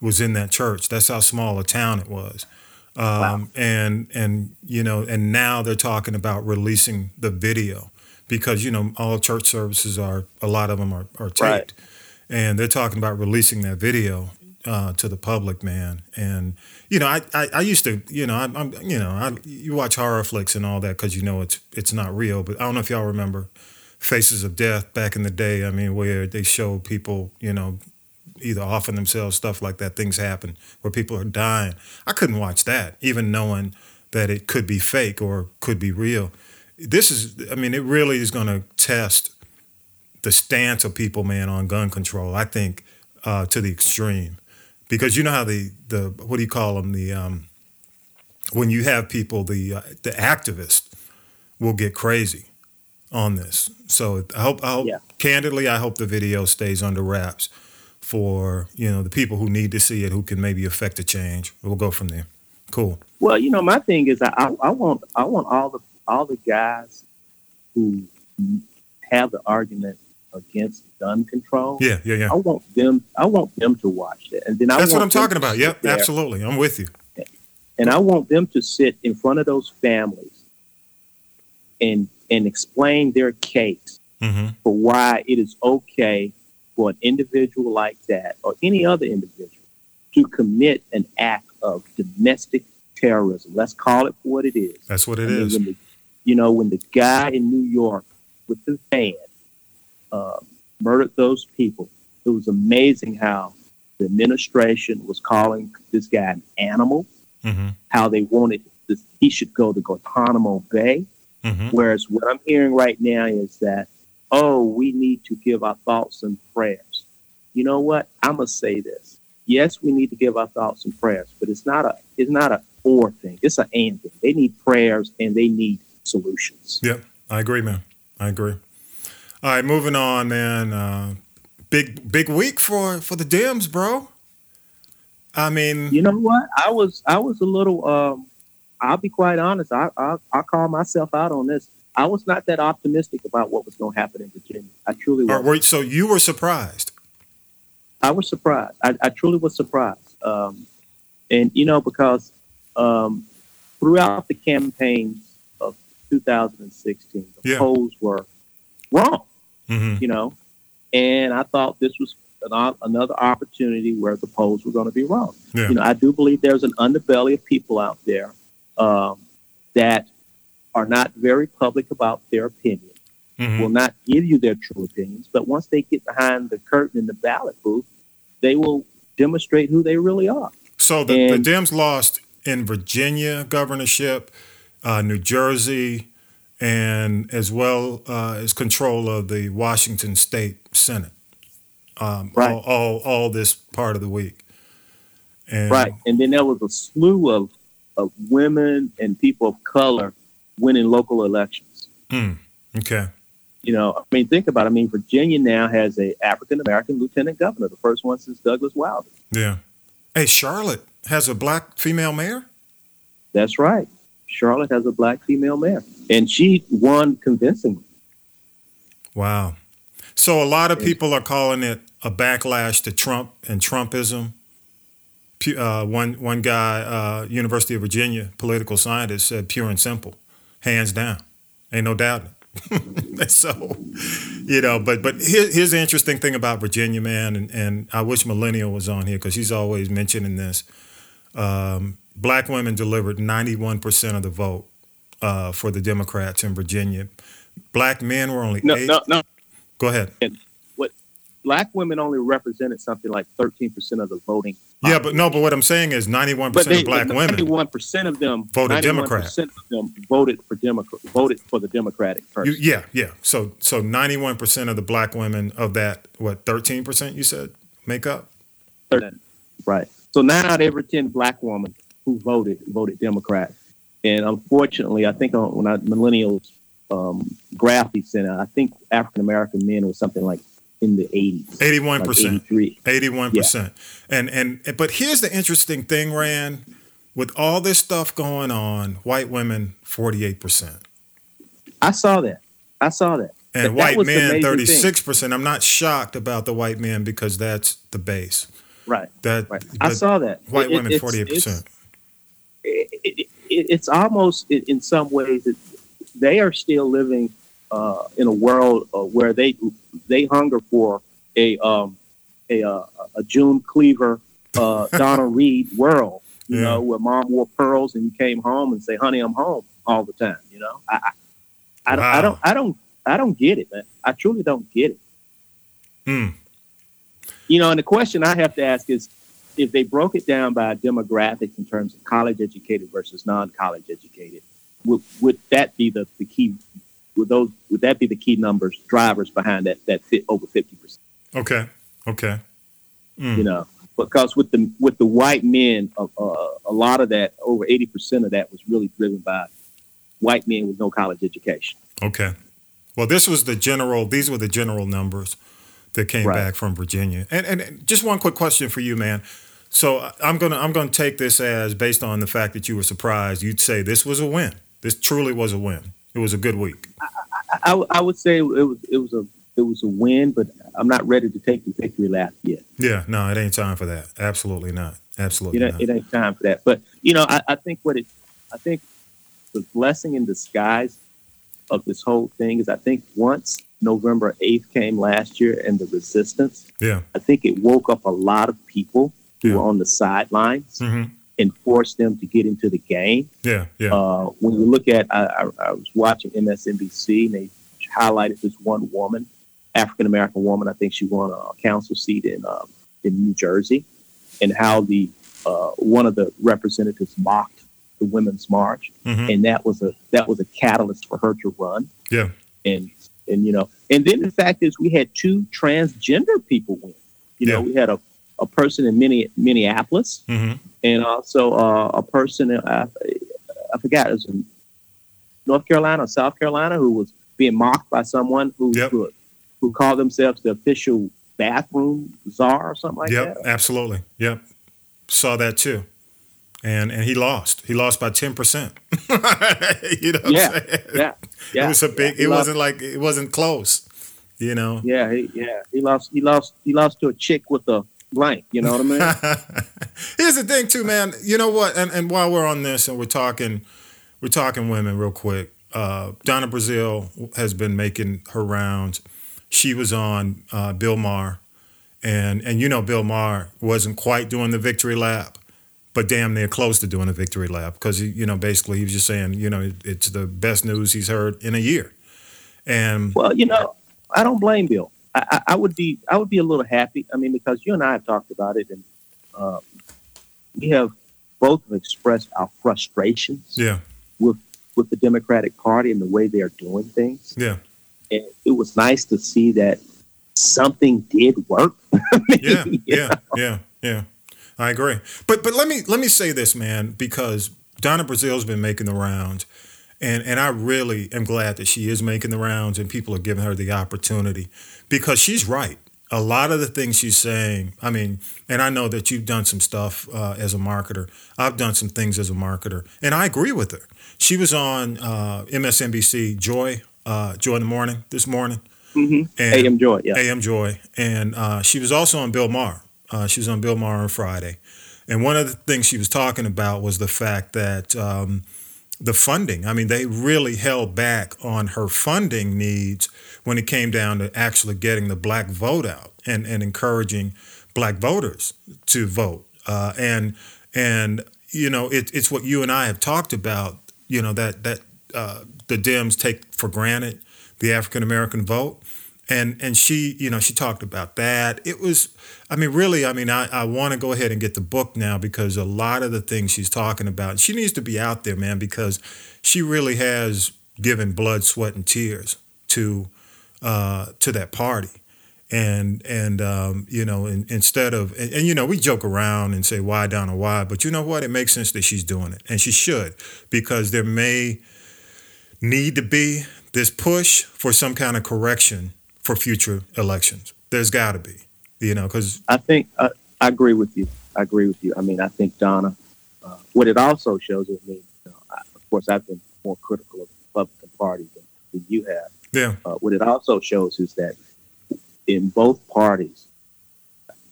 was in that church. That's how small a town it was. Um, And, and, you know, and now they're talking about releasing the video because, you know, all church services are, a lot of them are, are taped. Right. And they're talking about releasing that video uh, to the public, man. And you know, I, I, I used to, you know, I'm, I'm you know, I, you watch horror flicks and all that because you know it's it's not real. But I don't know if y'all remember Faces of Death back in the day. I mean, where they show people, you know, either offing themselves, stuff like that. Things happen where people are dying. I couldn't watch that, even knowing that it could be fake or could be real. This is, I mean, it really is going to test the stance of people, man, on gun control. I think uh, to the extreme, because you know how the the what do you call them the um, when you have people the uh, the activists will get crazy on this. So I hope I hope Yeah. candidly I hope the video stays under wraps for you know the people who need to see it who can maybe affect a change. We'll go from there. Cool. Well, you know, my thing is, I, I, want, I want all the, all the guys who have the argument against gun control. Yeah, yeah, yeah. I want them, I want them to watch it, and then I That's what I'm talking about. Yep, there, absolutely. I'm with you. And I want them to sit in front of those families and and explain their case hmm for why it is okay for an individual like that or any other individual to commit an act of domestic terrorism. Let's call it for what it is. That's what I mean, is. The, you know, when the guy in New York with the van uh, murdered those people, it was amazing how the administration was calling this guy an animal, Mm-hmm. how they wanted this, he should go to Guantanamo Bay. Mm-hmm. Whereas what I'm hearing right now is that, oh, we need to give our thoughts and prayers. You know what? I'm gonna say this. Yes, we need to give our thoughts and prayers, but it's not a it's not a or thing. It's an and thing. They need prayers and they need solutions. Yep, I agree, man. I agree. All right, moving on, man. Uh, big big week for for the Dems, bro. I mean, You know what? I was I was a little. Um, I'll be quite honest. I I I call myself out on this. I was not that optimistic about what was going to happen in Virginia. I truly was. were, so you were surprised. I was surprised. I, I truly was surprised. Um, and you know because um, throughout the campaigns of 2016, the Yeah. polls were wrong. hmm You know, and I thought this was an, another opportunity where the polls were going to be wrong. Yeah. You know, I do believe there's an underbelly of people out there um, that are not very public about their opinion, hmm will not give you their true opinions, but once they get behind the curtain in the ballot booth, they will demonstrate who they really are. So the, the Dems lost in Virginia governorship, uh, New Jersey, and as well uh, as control of the Washington State Senate. Um, Right. all, all all this part of the week. And Right. And then there was a slew of, of women and people of color winning local elections. Hmm, okay. You know, I mean, think about it. I mean, Virginia now has a African American lieutenant governor, the first one since Douglas Wilder. Yeah. Hey, Charlotte has a black female mayor. That's right. Charlotte has a black female mayor, and she won convincingly. Wow. So a lot of people are calling it a backlash to Trump and Trumpism. Uh, one one guy, uh, University of Virginia political scientist, said pure and simple, hands down, ain't no doubt. so, you know, but but here, here's the interesting thing about Virginia, man, and, and I wish Millennial was on here because he's always mentioning this. Um, black women delivered 91% of the vote uh, for the Democrats in Virginia. Black men were only No, eight. no, no. Go ahead. What Black women only represented something like thirteen percent of the voting. Yeah, but no, but what I'm saying is 91% But they, of black women. ninety-one percent of them Voted 91% Democrat. of them voted for Democrat. Voted for the Democratic You, person. yeah, yeah. So so 91% of the black women of that, what, 13% you said make up? 13. Right. So nine out of every ten black women who voted voted Democrat, and unfortunately, I think on when I millennials um, graph he sent out, I think African American men was something like in the eighties, 81%. 83. 81%. And and but here's the interesting thing, Rand, with all this stuff going on, white women 48%. I saw that. I saw that. And But white men 36%. I'm not shocked about the white men because that's the base. Right. That Right. I saw that. white It- women it's- 48%. it's- it, it, it, it's almost in, in some ways that they are still living uh, in a world uh, where they they hunger for a um, a, uh, a June Cleaver, uh, Donna Reed world. You Yeah. know, where mom wore pearls and you came home and say, "Honey, I'm home" all the time. You know, I I, I, don't- I don't I don't I don't get it, man. I truly don't get it. Hmm. You know, and the question I have to ask is if they broke it down by demographics in terms of college educated versus non college educated, would, would that be the, the key? Would those would that be the key numbers drivers behind that that fit over fifty percent? Okay. Okay. Mm. You know, because with the with the white men, uh, uh, a lot of that over eighty percent of that was really driven by white men with no college education. Okay. Well, this was the general. These were the general numbers that came Right. back from Virginia. And and just one quick question for you, man. So I'm gonna I'm gonna take this as based on the fact that you were surprised. You'd say this was a win. This truly was a win. It was a good week. I, I, I would say it was it was a it was a win, but I'm not ready to take the victory lap yet. Yeah. No, it ain't time for that. Absolutely not. Absolutely know, not. it ain't time for that. But you know, I, I think what it, I think the blessing in disguise of this whole thing is, I think once November eighth came last year and the resistance, Yeah. I think it woke up a lot of people who Yeah. were on the sidelines hmm and forced them to get into the game. Yeah. Yeah. Uh, when you look at, I, I, I was watching MSNBC and they highlighted this one woman, African American woman. I think she won a council seat in um, in New Jersey. and how the uh, one of the representatives mocked the women's march, Mhm. and that was a that was a catalyst for her to run. Yeah. and and you know, and then the fact is, we had two transgender people win. You know, we had a, a person in Minne- Minneapolis, hmm and also uh, a person in, uh, I forgot it was in North Carolina or South Carolina who was being mocked by someone who Yep. who, who called themselves the official bathroom czar or something like yep, that. Yep, absolutely. Yep. Saw that too. And and he lost. He lost by 10%. you know what Yeah, I'm saying? Yeah, yeah. it was a big. Yeah, it wasn't like it wasn't close. You know. Yeah, he, yeah. He lost. He lost. He lost to a chick with a blank. You know what I mean? Here's the thing, too, man. You know what? And and while we're on this, and we're talking, we're talking women real quick. Uh, Donna Brazile has been making her rounds. She was on uh, Bill Maher, and and you know Bill Maher wasn't quite doing the victory lap, but damn near close to doing the victory lap because you know basically he was just saying you know it's the best news he's heard in a year, and Well, you know, I don't blame Bill. I, I, would be I would be a little happy. I mean, because you and I have talked about it, and uh, we have both expressed our frustrations yeah, with with the Democratic Party and the way they are doing things. yeah, And it was nice to see that something did work. I mean, yeah, yeah, know, yeah, yeah. I agree. But but let me let me say this, man, because Donna Brazile's been making the rounds, and and I really am glad that she is making the rounds, and people are giving her the opportunity because she's right. A lot of the things she's saying, I mean, and I know that you've done some stuff uh, as a marketer. I've done some things as a marketer, and I agree with her. She was on uh, MSNBC Joy, uh, Joy in the Morning this morning. mhm. And, AM Joy, yeah. AM Joy, and uh, she was also on Bill Maher. Uh, she was on Bill Maher on Friday, and one of the things she was talking about was the fact that um, the funding. I mean, they really held back on her funding needs when it came down to actually getting the black vote out and, and encouraging black voters to vote. Uh, and and you know, it, it's what you and I have talked about. You know that that uh, the Dems take for granted the African American vote. And and she, you know, she talked about that. It was, I mean, really, I mean, I, I want to go ahead and get the book now because a lot of the things she's talking about, she needs to be out there, man, because she really has given blood, sweat, and tears to uh, to that party. And and um, you know, in, instead of and, and you know, we joke around and say why Donna why, but you know what? It makes sense that she's doing it, and she should because there may need to be this push for some kind of correction for future elections. There's got to be, you know, because I think uh, I agree with you. I agree with you. I mean, I think Donna. Uh, what it also shows is, I mean, you know, I, of course, I've been more critical of the Republican Party than, than you have. yeah, Uh, what it also shows is that in both parties,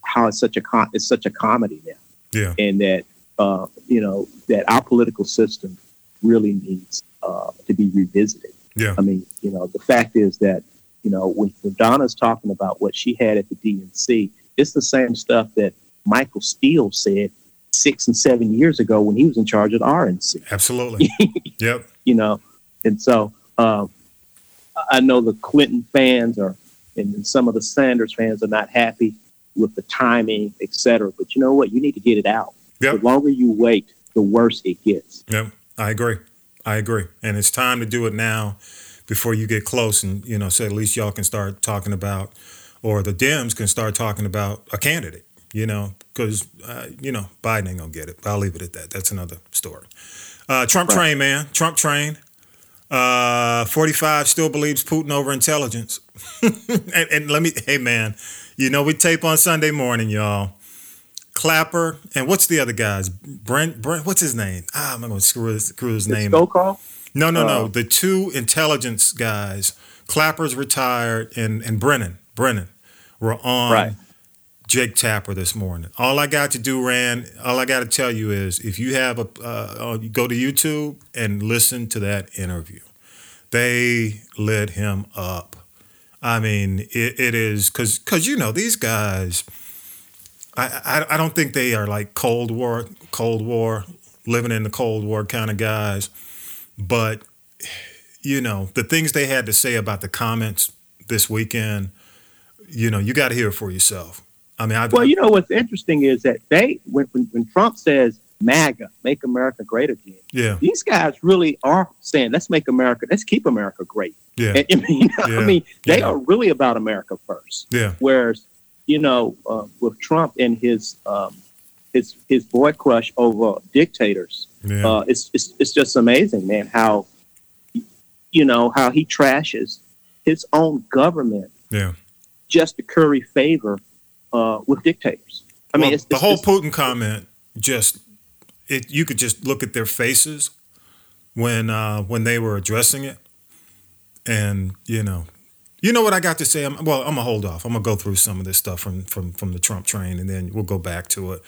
how it's such a com- it's such a comedy now, yeah, and that uh, you know that our political system really needs uh, to be revisited. yeah, I mean, you know, the fact is that, you know, when, when Donna's talking about what she had at the DNC, it's the same stuff that Michael Steele said six and seven years ago when he was in charge of the RNC, absolutely. yep, you know. And so um, I know the Clinton fans are, and some of the Sanders fans are not happy with the timing, et cetera. But you know what? You need to get it out. Yep. The longer you wait, the worse it gets. yep. I agree. I agree. And it's time to do it now before you get close and, you know, so at least y'all can start talking about, or the Dems can start talking about a candidate, you know, because, uh, you know, Biden ain't to get it. But I'll leave it at that. That's another story. Uh, Trump Right. train, man. Trump train. Uh, 45 still believes Putin over intelligence. and, and let me, hey, man, you know, we tape on Sunday morning, y'all. Clapper and what's the other guys? Brent, Brent, what's his name? Ah, I'm gonna screw his, screw his name. up. No, no, no. Oh. The two intelligence guys, Clapper's retired, and and Brennan, Brennan, were on Right. Jake Tapper this morning. All I got to do, Rand. All I got to tell you is, if you have a, uh, uh, go to YouTube and listen to that interview. They lit him up. I mean, it, it is because because you know these guys. I, I I don't think they are like Cold War Cold War living in the Cold War kind of guys, but you know the things they had to say about the comments this weekend. You know, you got to hear it for yourself. I mean, I, Well, you know what's interesting is that they when when, when Trump says MAGA, make America great again, yeah, these guys really are saying let's make America, let's keep America great. yeah, And, I mean, you know, Yeah. I mean, they Yeah. are really about America first. yeah, Whereas, you know, uh, with Trump and his um, his his boy crush over dictators, yeah, uh, it's, it's it's just amazing, man. How you know how he trashes his own government yeah. just to curry favor uh, with dictators. I mean, it's, the it's- whole it's- Putin comment just it. You could just look at their faces when uh, when they were addressing it, and you know, you know what I got to say. I'm, well, I'm gonna hold off. I'm gonna go through some of this stuff from from from the Trump train, and then we'll go back to it.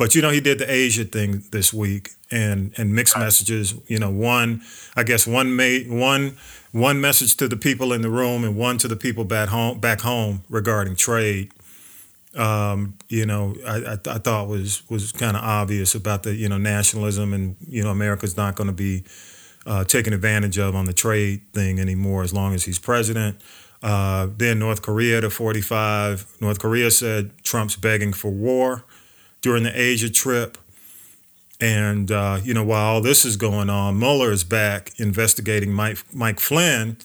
But you know, he did the Asia thing this week, and and mixed messages. You know, one I guess one made one one message to the people in the room, and one to the people back home back home regarding trade um, you know, I, I, I thought was was kind of obvious about the you know nationalism and you know America's not going to be uh, taken advantage of on the trade thing anymore as long as he's president. Uh, then North Korea to 45. North Korea said Trump's begging for war during the Asia trip. And uh, you know, while all this is going on, Mueller is back investigating Mike Mike Flynn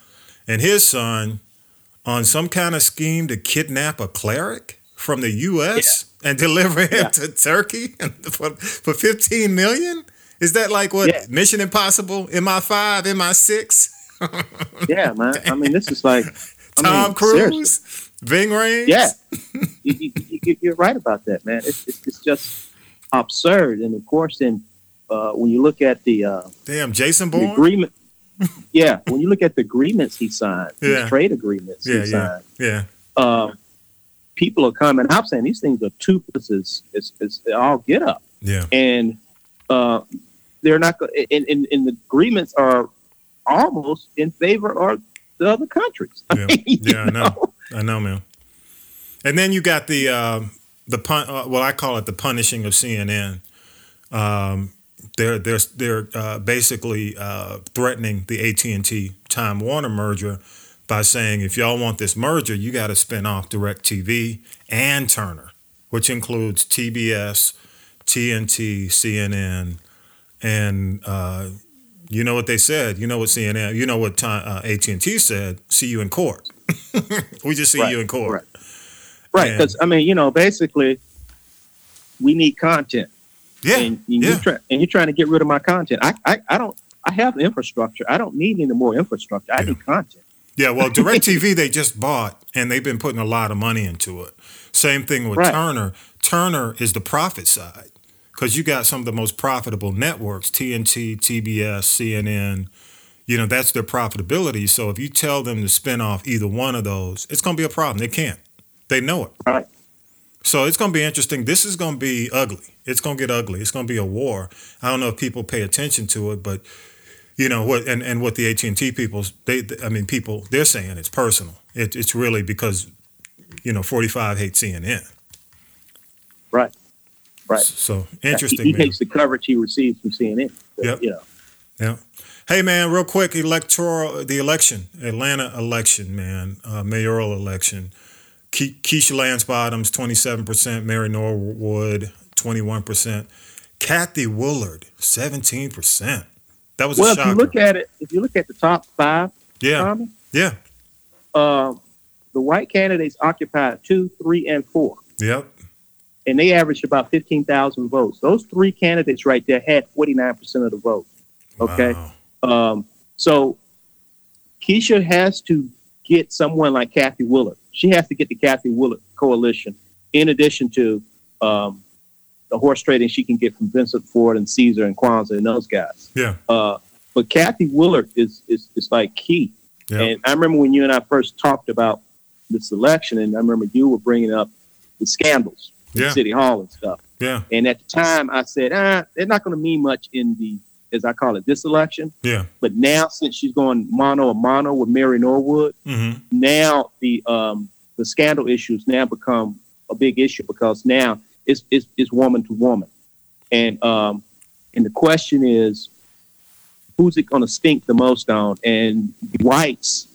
and his son on some kind of scheme to kidnap a cleric from the U.S. and deliver him Yeah. to Turkey for, for 15 million? Is that like what Yeah. Mission Impossible, MI5, MI6, yeah, man. I mean, this is like I Tom mean, seriously. Ving Rhames? Yeah, you, you, you, you're right about that, man. It's, it's, it's just absurd, and of course, then uh, when you look at the, uh, Damn, Jason Bourne? agreement, yeah, when you look at the agreements he signed, Yeah. trade agreements Yeah, he yeah, signed, yeah, uh, people are coming I'm saying these things are toothless as, as, as all get up, yeah, and uh, they're not. And, and, and the agreements are almost in favor of the other countries. I Yeah. mean, Yeah, I know. I know, man. And then you got the um, the pun. Uh, well, I call it the punishing of CNN. Um, they're they're they're uh, basically uh, threatening the AT and T Time Warner merger by saying if y'all want this merger, you got to spin off Directv and Turner, which includes TBS, TNT, CNN, and uh, you know what they said. You know what CNN. You know what time, uh, AT and T said. See you in court. we just see Right, you in court. right. Right, because I mean, you know, basically, we need content, Yeah, and, and yeah. you're try- and you're trying to get rid of my content. I, I, I don't. I have infrastructure. I don't need any more infrastructure. I Yeah. need content. Yeah, well, DirecTV they just bought and they've been putting a lot of money into it. Same thing with Right. Turner. Turner is the profit side because you got some of the most profitable networks: TNT, TBS, CNN. You know that's their profitability. So if you tell them to spin off either one of those, it's going to be a problem. They can't. They know it. Right. So it's going to be interesting. This is going to be ugly. It's going to get ugly. It's going to be a war. I don't know if people pay attention to it, but you know what? And, and what the AT and T people, they, I mean, people, they're saying it's personal. It, it's really because you know 45 hates CNN. Right. Right. So He, interesting, he man. takes the coverage he receives from CNN. Yep. You know. Yeah. Hey man, real quick, electoral the election, Atlanta election, man, uh, mayoral election. Ke- Keisha Lance Bottoms, twenty seven percent. Mary Norwood, twenty one percent. Kathy Woolard, seventeen percent. That was Well, a if you look at it, if you look at the top five, yeah, Tommy, yeah, uh, the white candidates occupied two, three, and four, yep, and they averaged about fifteen thousand votes. Those three candidates right there had forty nine percent of the vote. Okay. Wow. Um, so Keisha has to get someone like Kathy Woolard. She has to get the Kathy Woolard coalition, in addition to um, the horse trading she can get from Vincent Fort and Ceasar and Kwanza and those guys. Yeah. Uh, but Kathy Woolard is, is is like key. Yeah. And I remember when you and I first talked about this election, and I remember you were bringing up the scandals in Yeah. City Hall and stuff. Yeah. And at the time, I said, ah, they're not going to mean much in the, as I call it, this election. Yeah. But now, since she's going mono a mono with Mary Norwood, Mm-hmm. now the um, the scandal issues now become a big issue because now it's it's, it's woman to woman, and um, and the question is, who's it going to stink the most on? And whites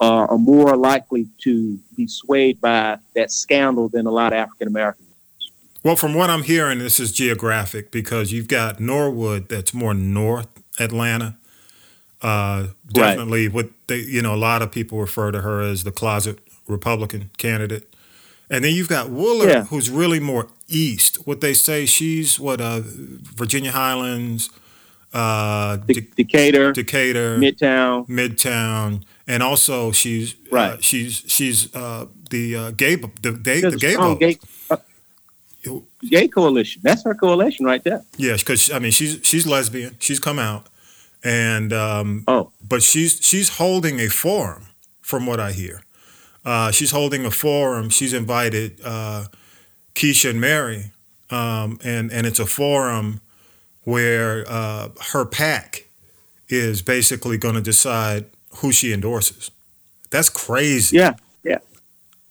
uh, are more likely to be swayed by that scandal than a lot of African Americans. Well, from what I'm hearing, this is geographic because you've got Norwood that's more north Atlanta. Uh, definitely, right. what they, you know, a lot of people refer to her as the closet Republican candidate. And then you've got Wooler, yeah. who's really more east. What they say, she's what uh, Virginia Highlands, uh, De- Decatur, Decatur, Midtown, Midtown, and also she's uh, right. Uh, she's she's uh, the uh, gay the, they, the gay vote. Gay, gay coalition. That's her coalition right there. Yeah, because I mean she's she's lesbian. She's come out, and um, oh, but she's she's holding a forum, from what I hear. Uh, she's holding a forum. She's invited uh, Keisha and Mary, um, and and it's a forum where uh, her pack is basically going to decide who she endorses. That's crazy. Yeah, yeah,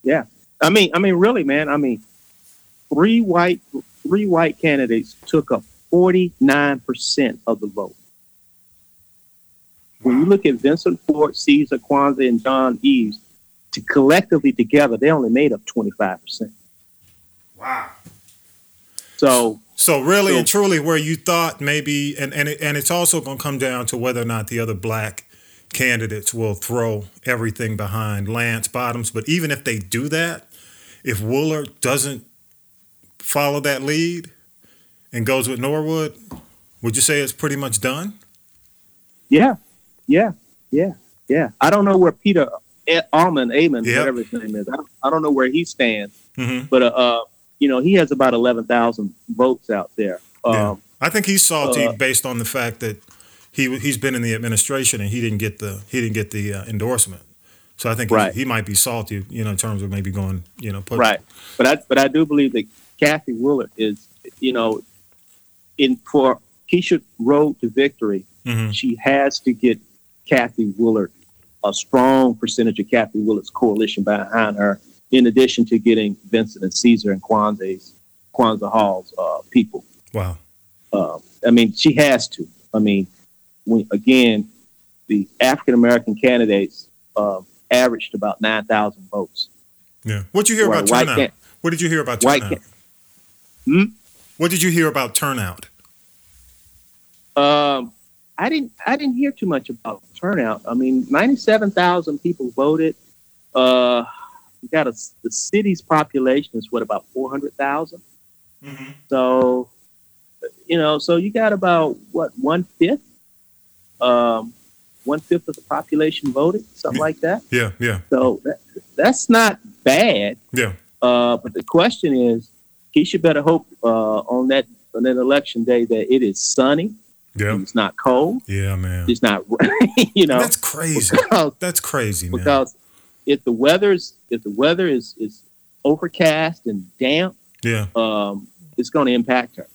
yeah. I mean, I mean, really, man. I mean, three white three white candidates took up forty nine percent of the vote. When you look at Vincent Fort, Ceasar Kwanza, and John Eaves, to collectively together, they only made up twenty five percent. Wow. So so really so, and truly, where you thought maybe, and and it, and it's also going to come down to whether or not the other black candidates will throw everything behind Lance Bottoms. But even if they do that, if Woolard doesn't follow that lead and goes with Norwood, would you say it's pretty much done? Yeah, yeah, yeah, yeah. I don't know where Peter Almond, Aman, yep. whatever his name is. I don't, I don't know where he stands, mm-hmm. but uh, uh, you know, he has about eleven thousand votes out there. Um, yeah. I think he's salty uh, based on the fact that he he's been in the administration and he didn't get the he didn't get the uh, endorsement. So I think right. he, he, might be salty, you know, in terms of maybe going, you know, right. But I but I do believe that Kathy Woolard is, you know, in for Keisha Road to Victory, mm-hmm. she has to get Kathy Woolard a strong percentage of Kathy Woolard's coalition behind her, in addition to getting Vincent and Ceasar and Kwanza's Kwanza Hall's uh, people. Wow. Uh, I mean, she has to. I mean, when, again, the African American candidates uh, averaged about nine thousand votes. Yeah. What did you hear about turnout? What did you hear about turnout? White hmm? What did you hear about turnout? Um, I didn't. I didn't hear too much about turnout. I mean, ninety-seven thousand people voted. Uh, we got a the city's population is what about four hundred thousand. Mm-hmm. So, you know, so you got about what one fifth um, one fifth of the population voted, something yeah. like that. Yeah, yeah. So that, that's not bad. Yeah. Uh, but the question is, he should better hope uh, on that on that election day that it is sunny. Yeah. It's not cold. Yeah, man. It's not you know. That's crazy. Because, that's crazy, man. Because if the weather's if the weather is is overcast and damp, yeah, um, it's going to impact her.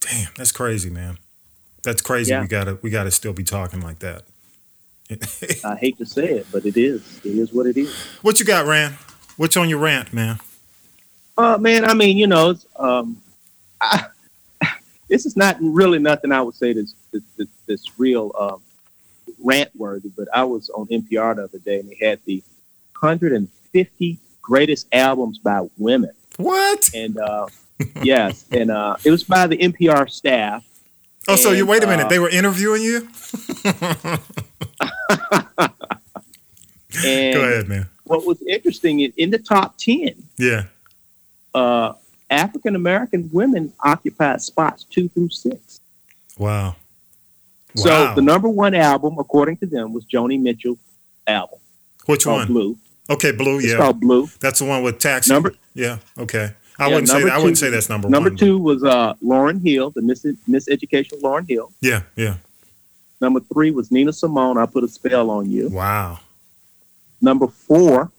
Damn, that's crazy, man. That's crazy. Yeah. We gotta we gotta still be talking like that. I hate to say it, but it is. It is what it is. What you got, Rand? What's on your rant, man? Uh, man, I mean, you know, um, I, this is not really nothing I would say that's that's, that's real um, rant worthy. But I was on NPR the other day, and they had the 150 greatest albums by women. What? And uh, yes, and uh, it was by the NPR staff Oh, and, so you wait a minute. Uh, they were interviewing you. Go ahead, man. What was interesting is in the top ten. Yeah. Uh, African American women occupied spots two through six. Wow. So the number one album, according to them, was Joni Mitchell album. Which one? Blue. Okay, Blue. It's yeah. called Blue. That's the one with Taxi. Number. Yeah. Okay. I yeah, wouldn't say that. I wouldn't say that's number, number one. Number two was uh, Lauryn Hill, the Miss Miss Education Lauryn Hill. Yeah, yeah. Number three was Nina Simone. I put a spell on you. Wow. Number four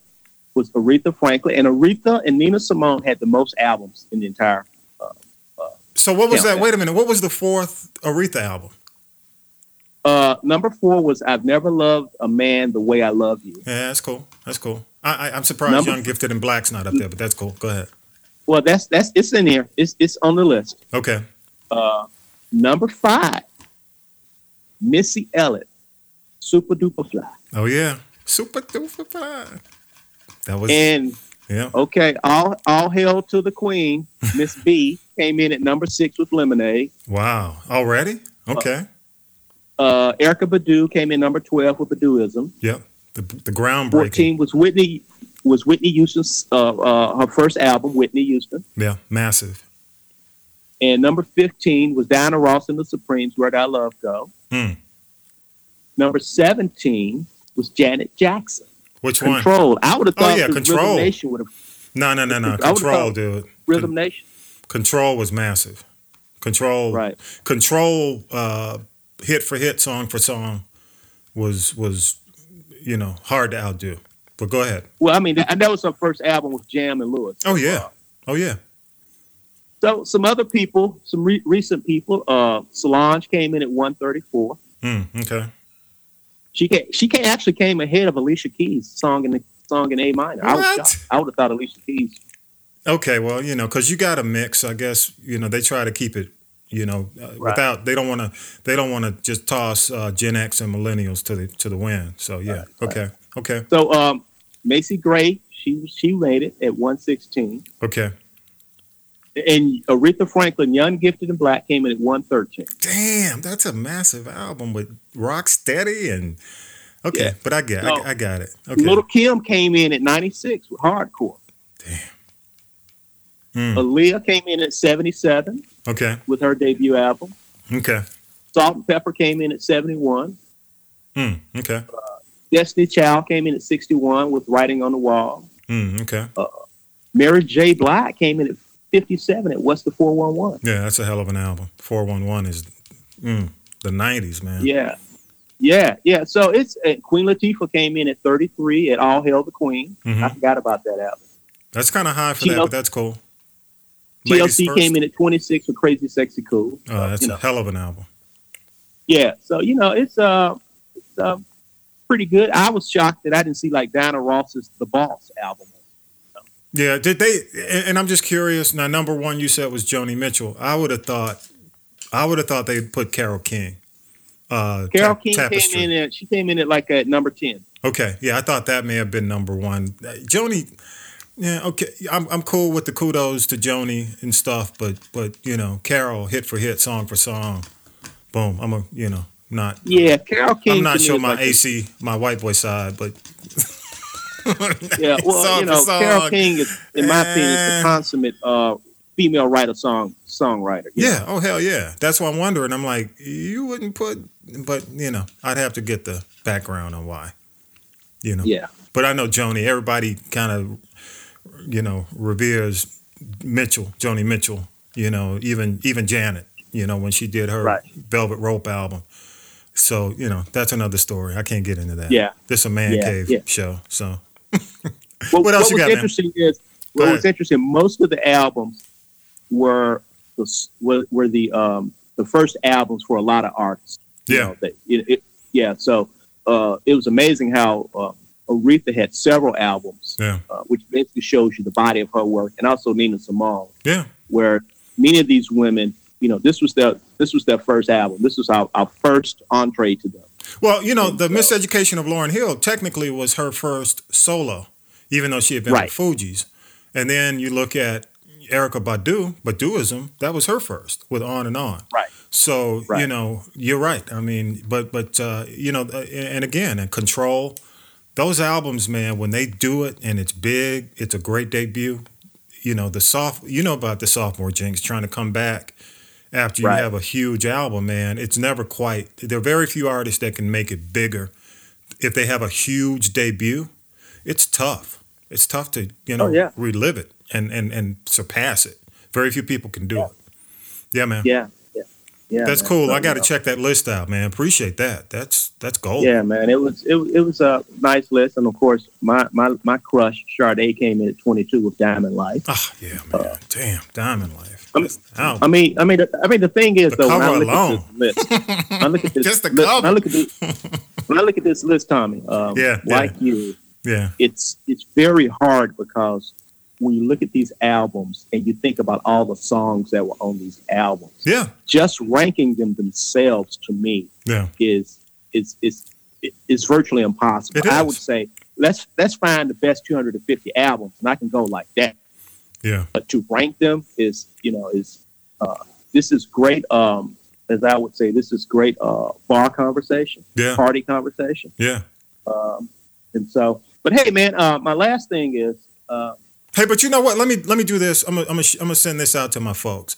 was Aretha Franklin, and Aretha and Nina Simone had the most albums in the entire. Uh, uh, so what was countdown. that? Wait a minute. What was the fourth Aretha album? Uh, number four was "I've Never Loved a Man the Way I Love You." Yeah, that's cool. That's cool. I, I, am surprised number, Young Gifted and Black's not up there, but that's cool. Go ahead. Well, that's that's it's in here. It's it's on the list. Okay. Uh, number five, Missy Elliott, Supa Dupa Fly. Oh yeah, Super duper fine. That was And yeah. okay, all all hail to the queen. Miss B came in at number six with Lemonade. Wow. Already? Okay. Uh, Erykah Badu came in number twelve with Baduizm. Yep. The the groundbreaking. Fourteen was Whitney was Whitney Houston's uh, uh, her first album, Whitney Houston. Yeah. Massive. And number fifteen was Diana Ross and the Supremes, Where I Love Go. Hmm. Number seventeen was Janet Jackson. Which one? Control. I would have thought Oh, yeah, Control. Rhythm Nation would have No, no, no, no. Control, dude. Rhythm Nation. Control was massive. Control. Right. Control. Uh, hit for hit, song for song, was was you know hard to outdo. But go ahead. Well, I mean, that, that was her first album with Jam and Lewis. Oh yeah. Oh yeah. So some other people, some re- recent people, uh, Solange came in at 134. Mm, okay. She she actually came ahead of Alicia Keys' song in the song in A minor. I was What? shocked. I would have thought Alicia Keys. Okay. Well, you know, because you got a mix. I guess you know they try to keep it. You know, uh, Right. without they don't want to they don't want to just toss uh, Gen X and millennials to the to the wind. So yeah. Okay. Okay. So um, Macy Gray, she she made it at 116, Okay. And Aretha Franklin, Young, Gifted, and Black, came in at 113. Damn, that's a massive album with Rock Steady and okay, Yeah. but I get No. I, I got it. Okay. Lil' Kim came in at 96 with Hardcore. Mm, Aaliyah came in at 77 okay. with her debut album. Okay. Salt-N-Pepa came in at 71. Mm, okay. Destiny Child came in at 61 with Writing on the Wall. Mm, okay. Mary J. Blige came in at 57 at What's the 411. Yeah, that's a hell of an album. Four one one is mm, the nineties, man. Yeah. Yeah, yeah. So it's uh, Queen Latifah came in at 33 at All Hail the Queen. Mhm. I forgot about that album. That's kind of high for that, but that's cool. Ladies TLC first. came in at 26 with Crazy Sexy Cool. Oh, that's you a know. hell of an album. Yeah. So you know, it's uh, it's uh, pretty good. I was shocked that I didn't see like Diana Ross's The Boss album. Yeah, did they? And I'm just curious. Now, number one, you said was Joni Mitchell. I would have thought, I would have thought they'd put Carole King. Uh, Carole Ta- King Tapestry. came in at she came in at like at number 10. Okay, yeah, I thought that may have been number one. Joni, yeah, okay, I'm I'm cool with the kudos to Joni and stuff, but but you know, Carole hit for hit, song for song, boom. I'm a you know not. Yeah, Carole King. I'm not sure my like a- AC, my white boy side, but Yeah, well, you know, Carole. King is, in my opinion, is Eh. the consummate uh, female writer song songwriter. Yeah. know? Oh hell yeah. That's why I'm wondering. I'm like, you wouldn't put, but you know, I'd have to get the background on why. You know. yeah, But I know Joni. Everybody kind of, you know, reveres Mitchell, Joni Mitchell. You know, even even Janet. You know, when she did her Right. Velvet Rope album. So you know, that's another story. I can't get into that. Yeah. This is a man Yeah, cave yeah. show. So What, What else you was got, man? interesting is what was interesting. Most of the albums were the were, were the um, the first albums for a lot of artists. You Yeah. know, that- it- it- yeah. So uh, it was amazing how uh, Aretha had several albums, yeah, uh, which basically shows you the body of her work, and also Nina Simone. yeah, where many of these women, you know, this was their this was their first album. This was our, our first entree to them. Well, you know, the miseducation of Lauren Hill technically was her first solo, even though she had been Right. with Fugees. And then you look at Erykah Badu, Baduizm, that was her first with On and On. Right. So, you know, you're right. I mean, but, but uh, you know, uh, and again, and Control, those albums, man, when they do it and it's big, it's a great debut. You know, the soft, you know about the sophomore jinx trying to come back after you Right. have a huge album, man. It's never quite. There are very few artists that can make it bigger if they have a huge debut. It's tough. It's tough to you know Oh, yeah. relive it and and and surpass it. Very few people can do it. Yeah, man. Yeah, yeah, yeah. That's man. cool. So, I got to you know, check that list out, man. Appreciate that. That's that's gold. Yeah, man. It was it, it was a nice list, and of course, my my my crush Sade came in at 22 with Diamond Life. Oh yeah, man. Damn, Diamond Life. I'm- That's the album. I mean, I mean, the, I mean, the thing is, The though, when I look alone. at this list, I look at this, Just the list, when I look at this, when I look at this list, Tommy, um, Yeah, yeah. like you, yeah, it's it's very hard because when you look at these albums and you think about all the songs that were on these albums, yeah, just ranking them themselves to me yeah. is is is it's virtually impossible. I would say let's let's find the best 250 albums, and I can go like that. Yeah. But to rank them is you know is uh, this is great. Um, as I would say, this is great uh, bar conversation, Yeah. party conversation. Yeah. Um, and so, but hey, man, uh, my last thing is uh, Hey, but you know what? Let me let me do this. I'm gonna I'm gonna, I'm gonna send this out to my folks.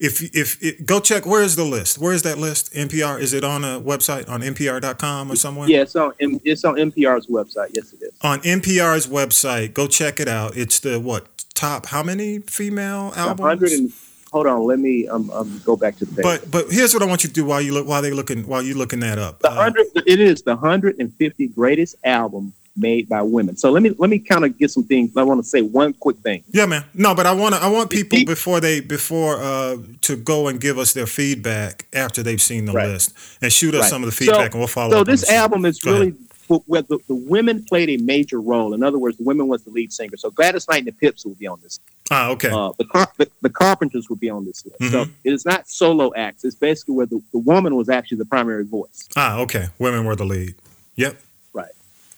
If if it, go check where is the list? Where is that list? NPR is it on a website on npr.com or somewhere? yeah, it's on it's on NPR's website. Yes, it is. On NPR's website, go check it out. It's the what top? How many female albums? hold on, let me um, um go back to the page. But but here's what I want you to do while you look while they looking while you looking that up. the Uh, hundred it is the hundred and fifty greatest album made by women. So let me let me kind of get some things. I want to say one quick thing. Yeah, man. No, but I want to. I want people before they before uh to go and give us their feedback after they've seen the Right. list and shoot us Right. some of the So- feedback and we'll follow. So this album is Go really wh- where the, the women played a major role. In other words, the women was the lead singer. So Gladys Knight and the Pips will be on this. Ah, okay. Uh, the, Car- the the Carpenters will be on this list. So Mhm. it is not solo acts. It's basically where the, the woman was actually the primary voice. ah, okay. Women were the lead. Yep.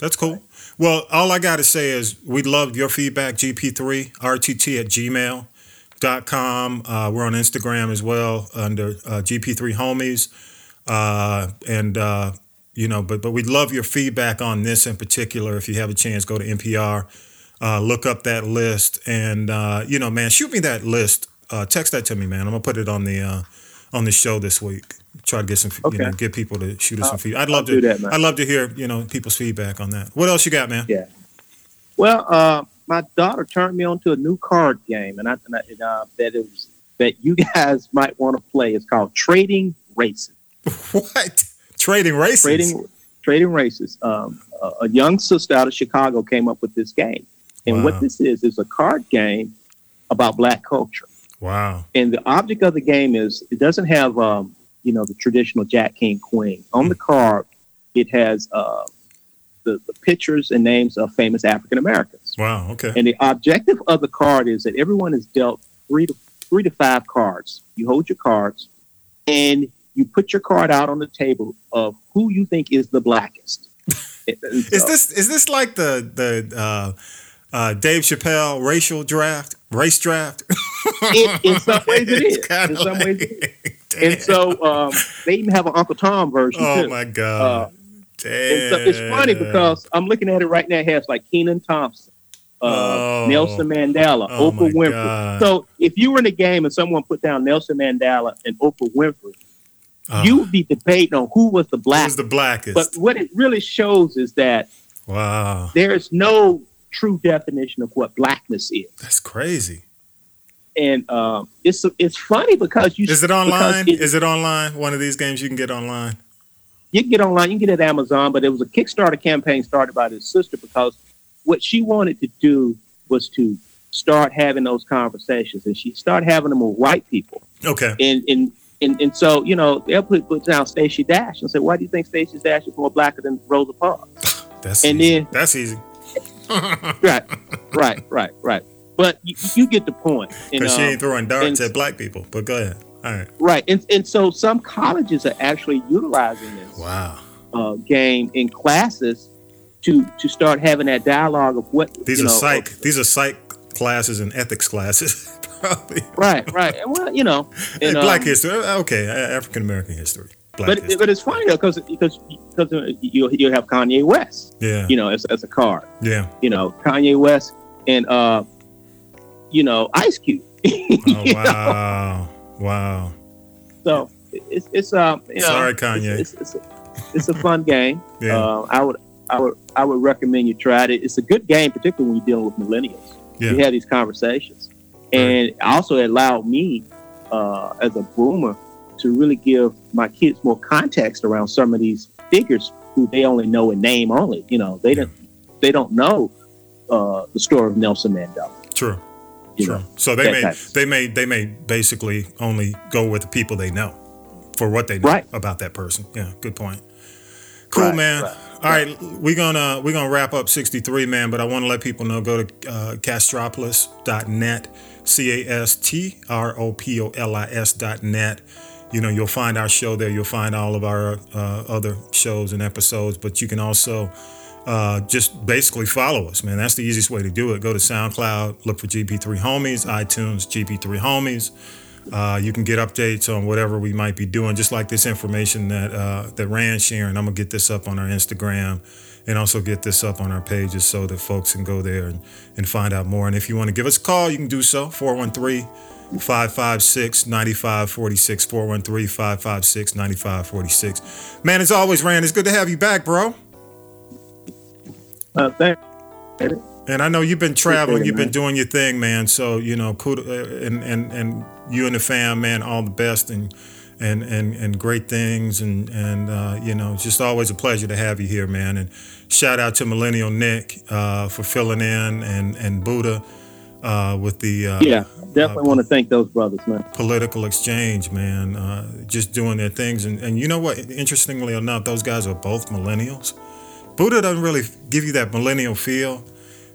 That's cool. Well, all I got to say is we love your feedback. GP3RTT at gmail.com. Uh, we're on Instagram as well under uh, GP3 Homies. Uh, and, uh, you know, but, but we'd love your feedback on this in particular. If you have a chance, go to NPR, uh, look up that list. And, uh, you know, man, shoot me that list. Uh, text that to me, man. I'm going to put it on the, uh, on the show this week. Try to get some, you know, get people to shoot us I'll- some feedback. I'd love to that. I'd love to hear, you know, people's feedback on that. What else you got, man? Yeah. Well, uh, my daughter turned me on to a new card game, and I, and I and, uh, that is that you guys might want to play. It's called Trading Races. What? Trading races? Trading Trading Races. Um, a, a young sister out of Chicago came up with this game, and Wow. what this is is a card game about Black culture. Wow. And the object of the game is it doesn't have um, you know the traditional Jack King Queen on the card. It has uh, the the pictures and names of famous African Americans. Wow. Okay. And the objective of the card is that everyone is dealt three to three to five cards. You hold your cards, and you put your card out on the table of who you think is the blackest. Is this is this like the the uh, uh, Dave Chappelle racial draft, race draft? It, in some ways, it is. In some ways, like- it is. And so um, they even have an Uncle Tom version oh too. my god. Uh, And so it's funny because I'm looking at it right now. It has like Kenan Thompson, uh, Oh. Nelson Mandela, Oh, Oprah Winfrey. God. So if you were in a game and someone put down Nelson Mandela and Oprah Winfrey, Oh, you would be debating on who was the black. who's the blackest? but what it really shows is that wow, there is no true definition of what blackness is, that's crazy. and um, it's it's funny because you Is it online? Is it online? One of these games you can get online. you can get online, you can get it at Amazon, but it was a Kickstarter campaign started by his sister because what she wanted to do was to start having those conversations, and she started having them with white people, Okay. and and and, and so you know they'll put, put down Stacey Dash and say, why do you think Stacey Dash is more blacker than Rosa Parks? That's And easy. then- that's easy. right, right, right, right. But you, you get the point. Because she um, ain't throwing darts and- at black people. But go ahead. All right. right, and and so some colleges are actually utilizing this. Wow. uh, game in classes to to start having that dialogue of what These are know, psych. of- These are psych classes and ethics classes. Probably. right, right, and well, you know, and, black um, history. Okay. African American history. Black But but it's funny though because because because you you have Kanye West, yeah. you know, as, as a card, Yeah. you know, Kanye West and uh, you know, Ice Cube. Oh You know? wow. Wow. So it's it's um you know, Sorry, Kanye. It's, it's, it's, a, it's a fun game. Yeah. Uh, I would I would I would recommend you try it. It's a good game, particularly when you're dealing with millennials. Yeah. We have these conversations, and also it allowed me uh, as a boomer to really give my kids more context around some of these figures who they only know in name only. You know, they don't they don't know uh, the story of Nelson Mandela. True. You True. know, So they may they may they may basically only go with the people they know for what they know Right. about that person. Yeah, good point. Cool, Right, man. right, All right, we're gonna we're gonna wrap up 63, man. But I want to let people know go to uh, castropolis.net, c you know, you'll find our show there. You'll find all of our uh, other shows and episodes, but you can also uh, just basically follow us, man. That's the easiest way to do it. Go to SoundCloud, look for GP3 Homies, iTunes, GP3 Homies. Uh, you can get updates on whatever we might be doing, just like this information that uh, that Rand's sharing. I'm gonna get this up on our Instagram and also get this up on our pages so that folks can go there and, and find out more. And if you want to give us a call, you can do so 413 556 9546. 413 556 9546. Man, as always, Ran, it's good to have you back, bro. Uh, thank And I know you've been traveling, you've been doing your thing, man. So you know, kudos, and and and you and the fam, man, all the best and and and and great things, and and uh, you know, just always a pleasure to have you here, man. And shout out to Millennial Nik uh, for filling in, and and Buddha uh, with the uh, Yeah, definitely want to thank those brothers, man. political exchange, man. Uh, just doing their things, and and you know what? Interestingly enough, those guys are both millennials. Buddha doesn't really give you that millennial feel,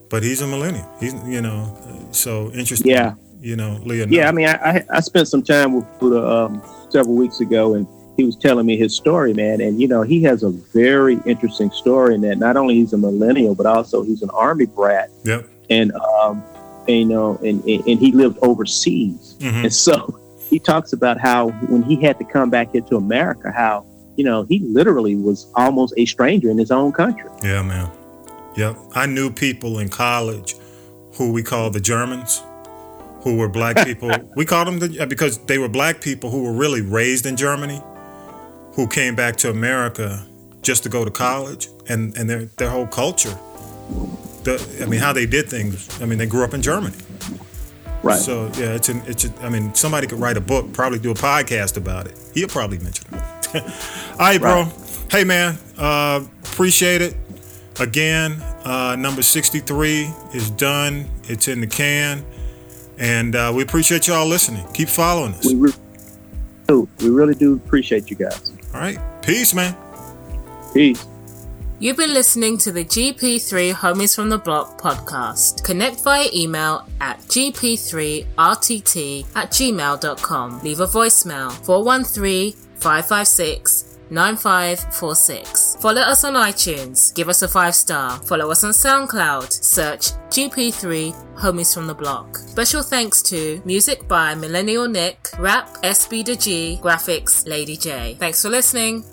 but he's a millennial. He's you know, so interesting. Yeah. You know, Leonardo. Yeah, I mean, I, I, I spent some time with Buddha um, several weeks ago, and he was telling me his story, man. And you know, he has a very interesting story in that not only he's a millennial, but also he's an army brat, Yep. and um, you know, and, and he lived overseas, Mhm. and so he talks about how when he had to come back here to America, how you know he literally was almost a stranger in his own country. Yeah, man. Yep. I knew people in college who we called the Germans, who were black people. we called them the, because they were black people who were really raised in Germany, who came back to America just to go to college, and and their their whole culture. The, I mean, how they did things. I mean, they grew up in Germany. Right. So yeah, it's an, it's. A, I mean, somebody could write a book, probably do a podcast about it. He'll probably mention it. All right, bro. Right. Hey, man. Uh, appreciate it. Again, uh, number sixty-three is done. It's in the can, and uh, we appreciate y'all listening. Keep following us. we re- We really do appreciate you guys. All right. Peace, man. Peace. You've been listening to the GP3 Homies from the Block podcast. Connect via email at gp3rtt at gmail.com. Leave a voicemail 413 556 9546. Follow us on iTunes. Give us a five star. Follow us on SoundCloud. Search GP3 Homies from the Block. Special thanks to music by Millennial Nik, rap SB Da G, graphics Lady J. Thanks for listening.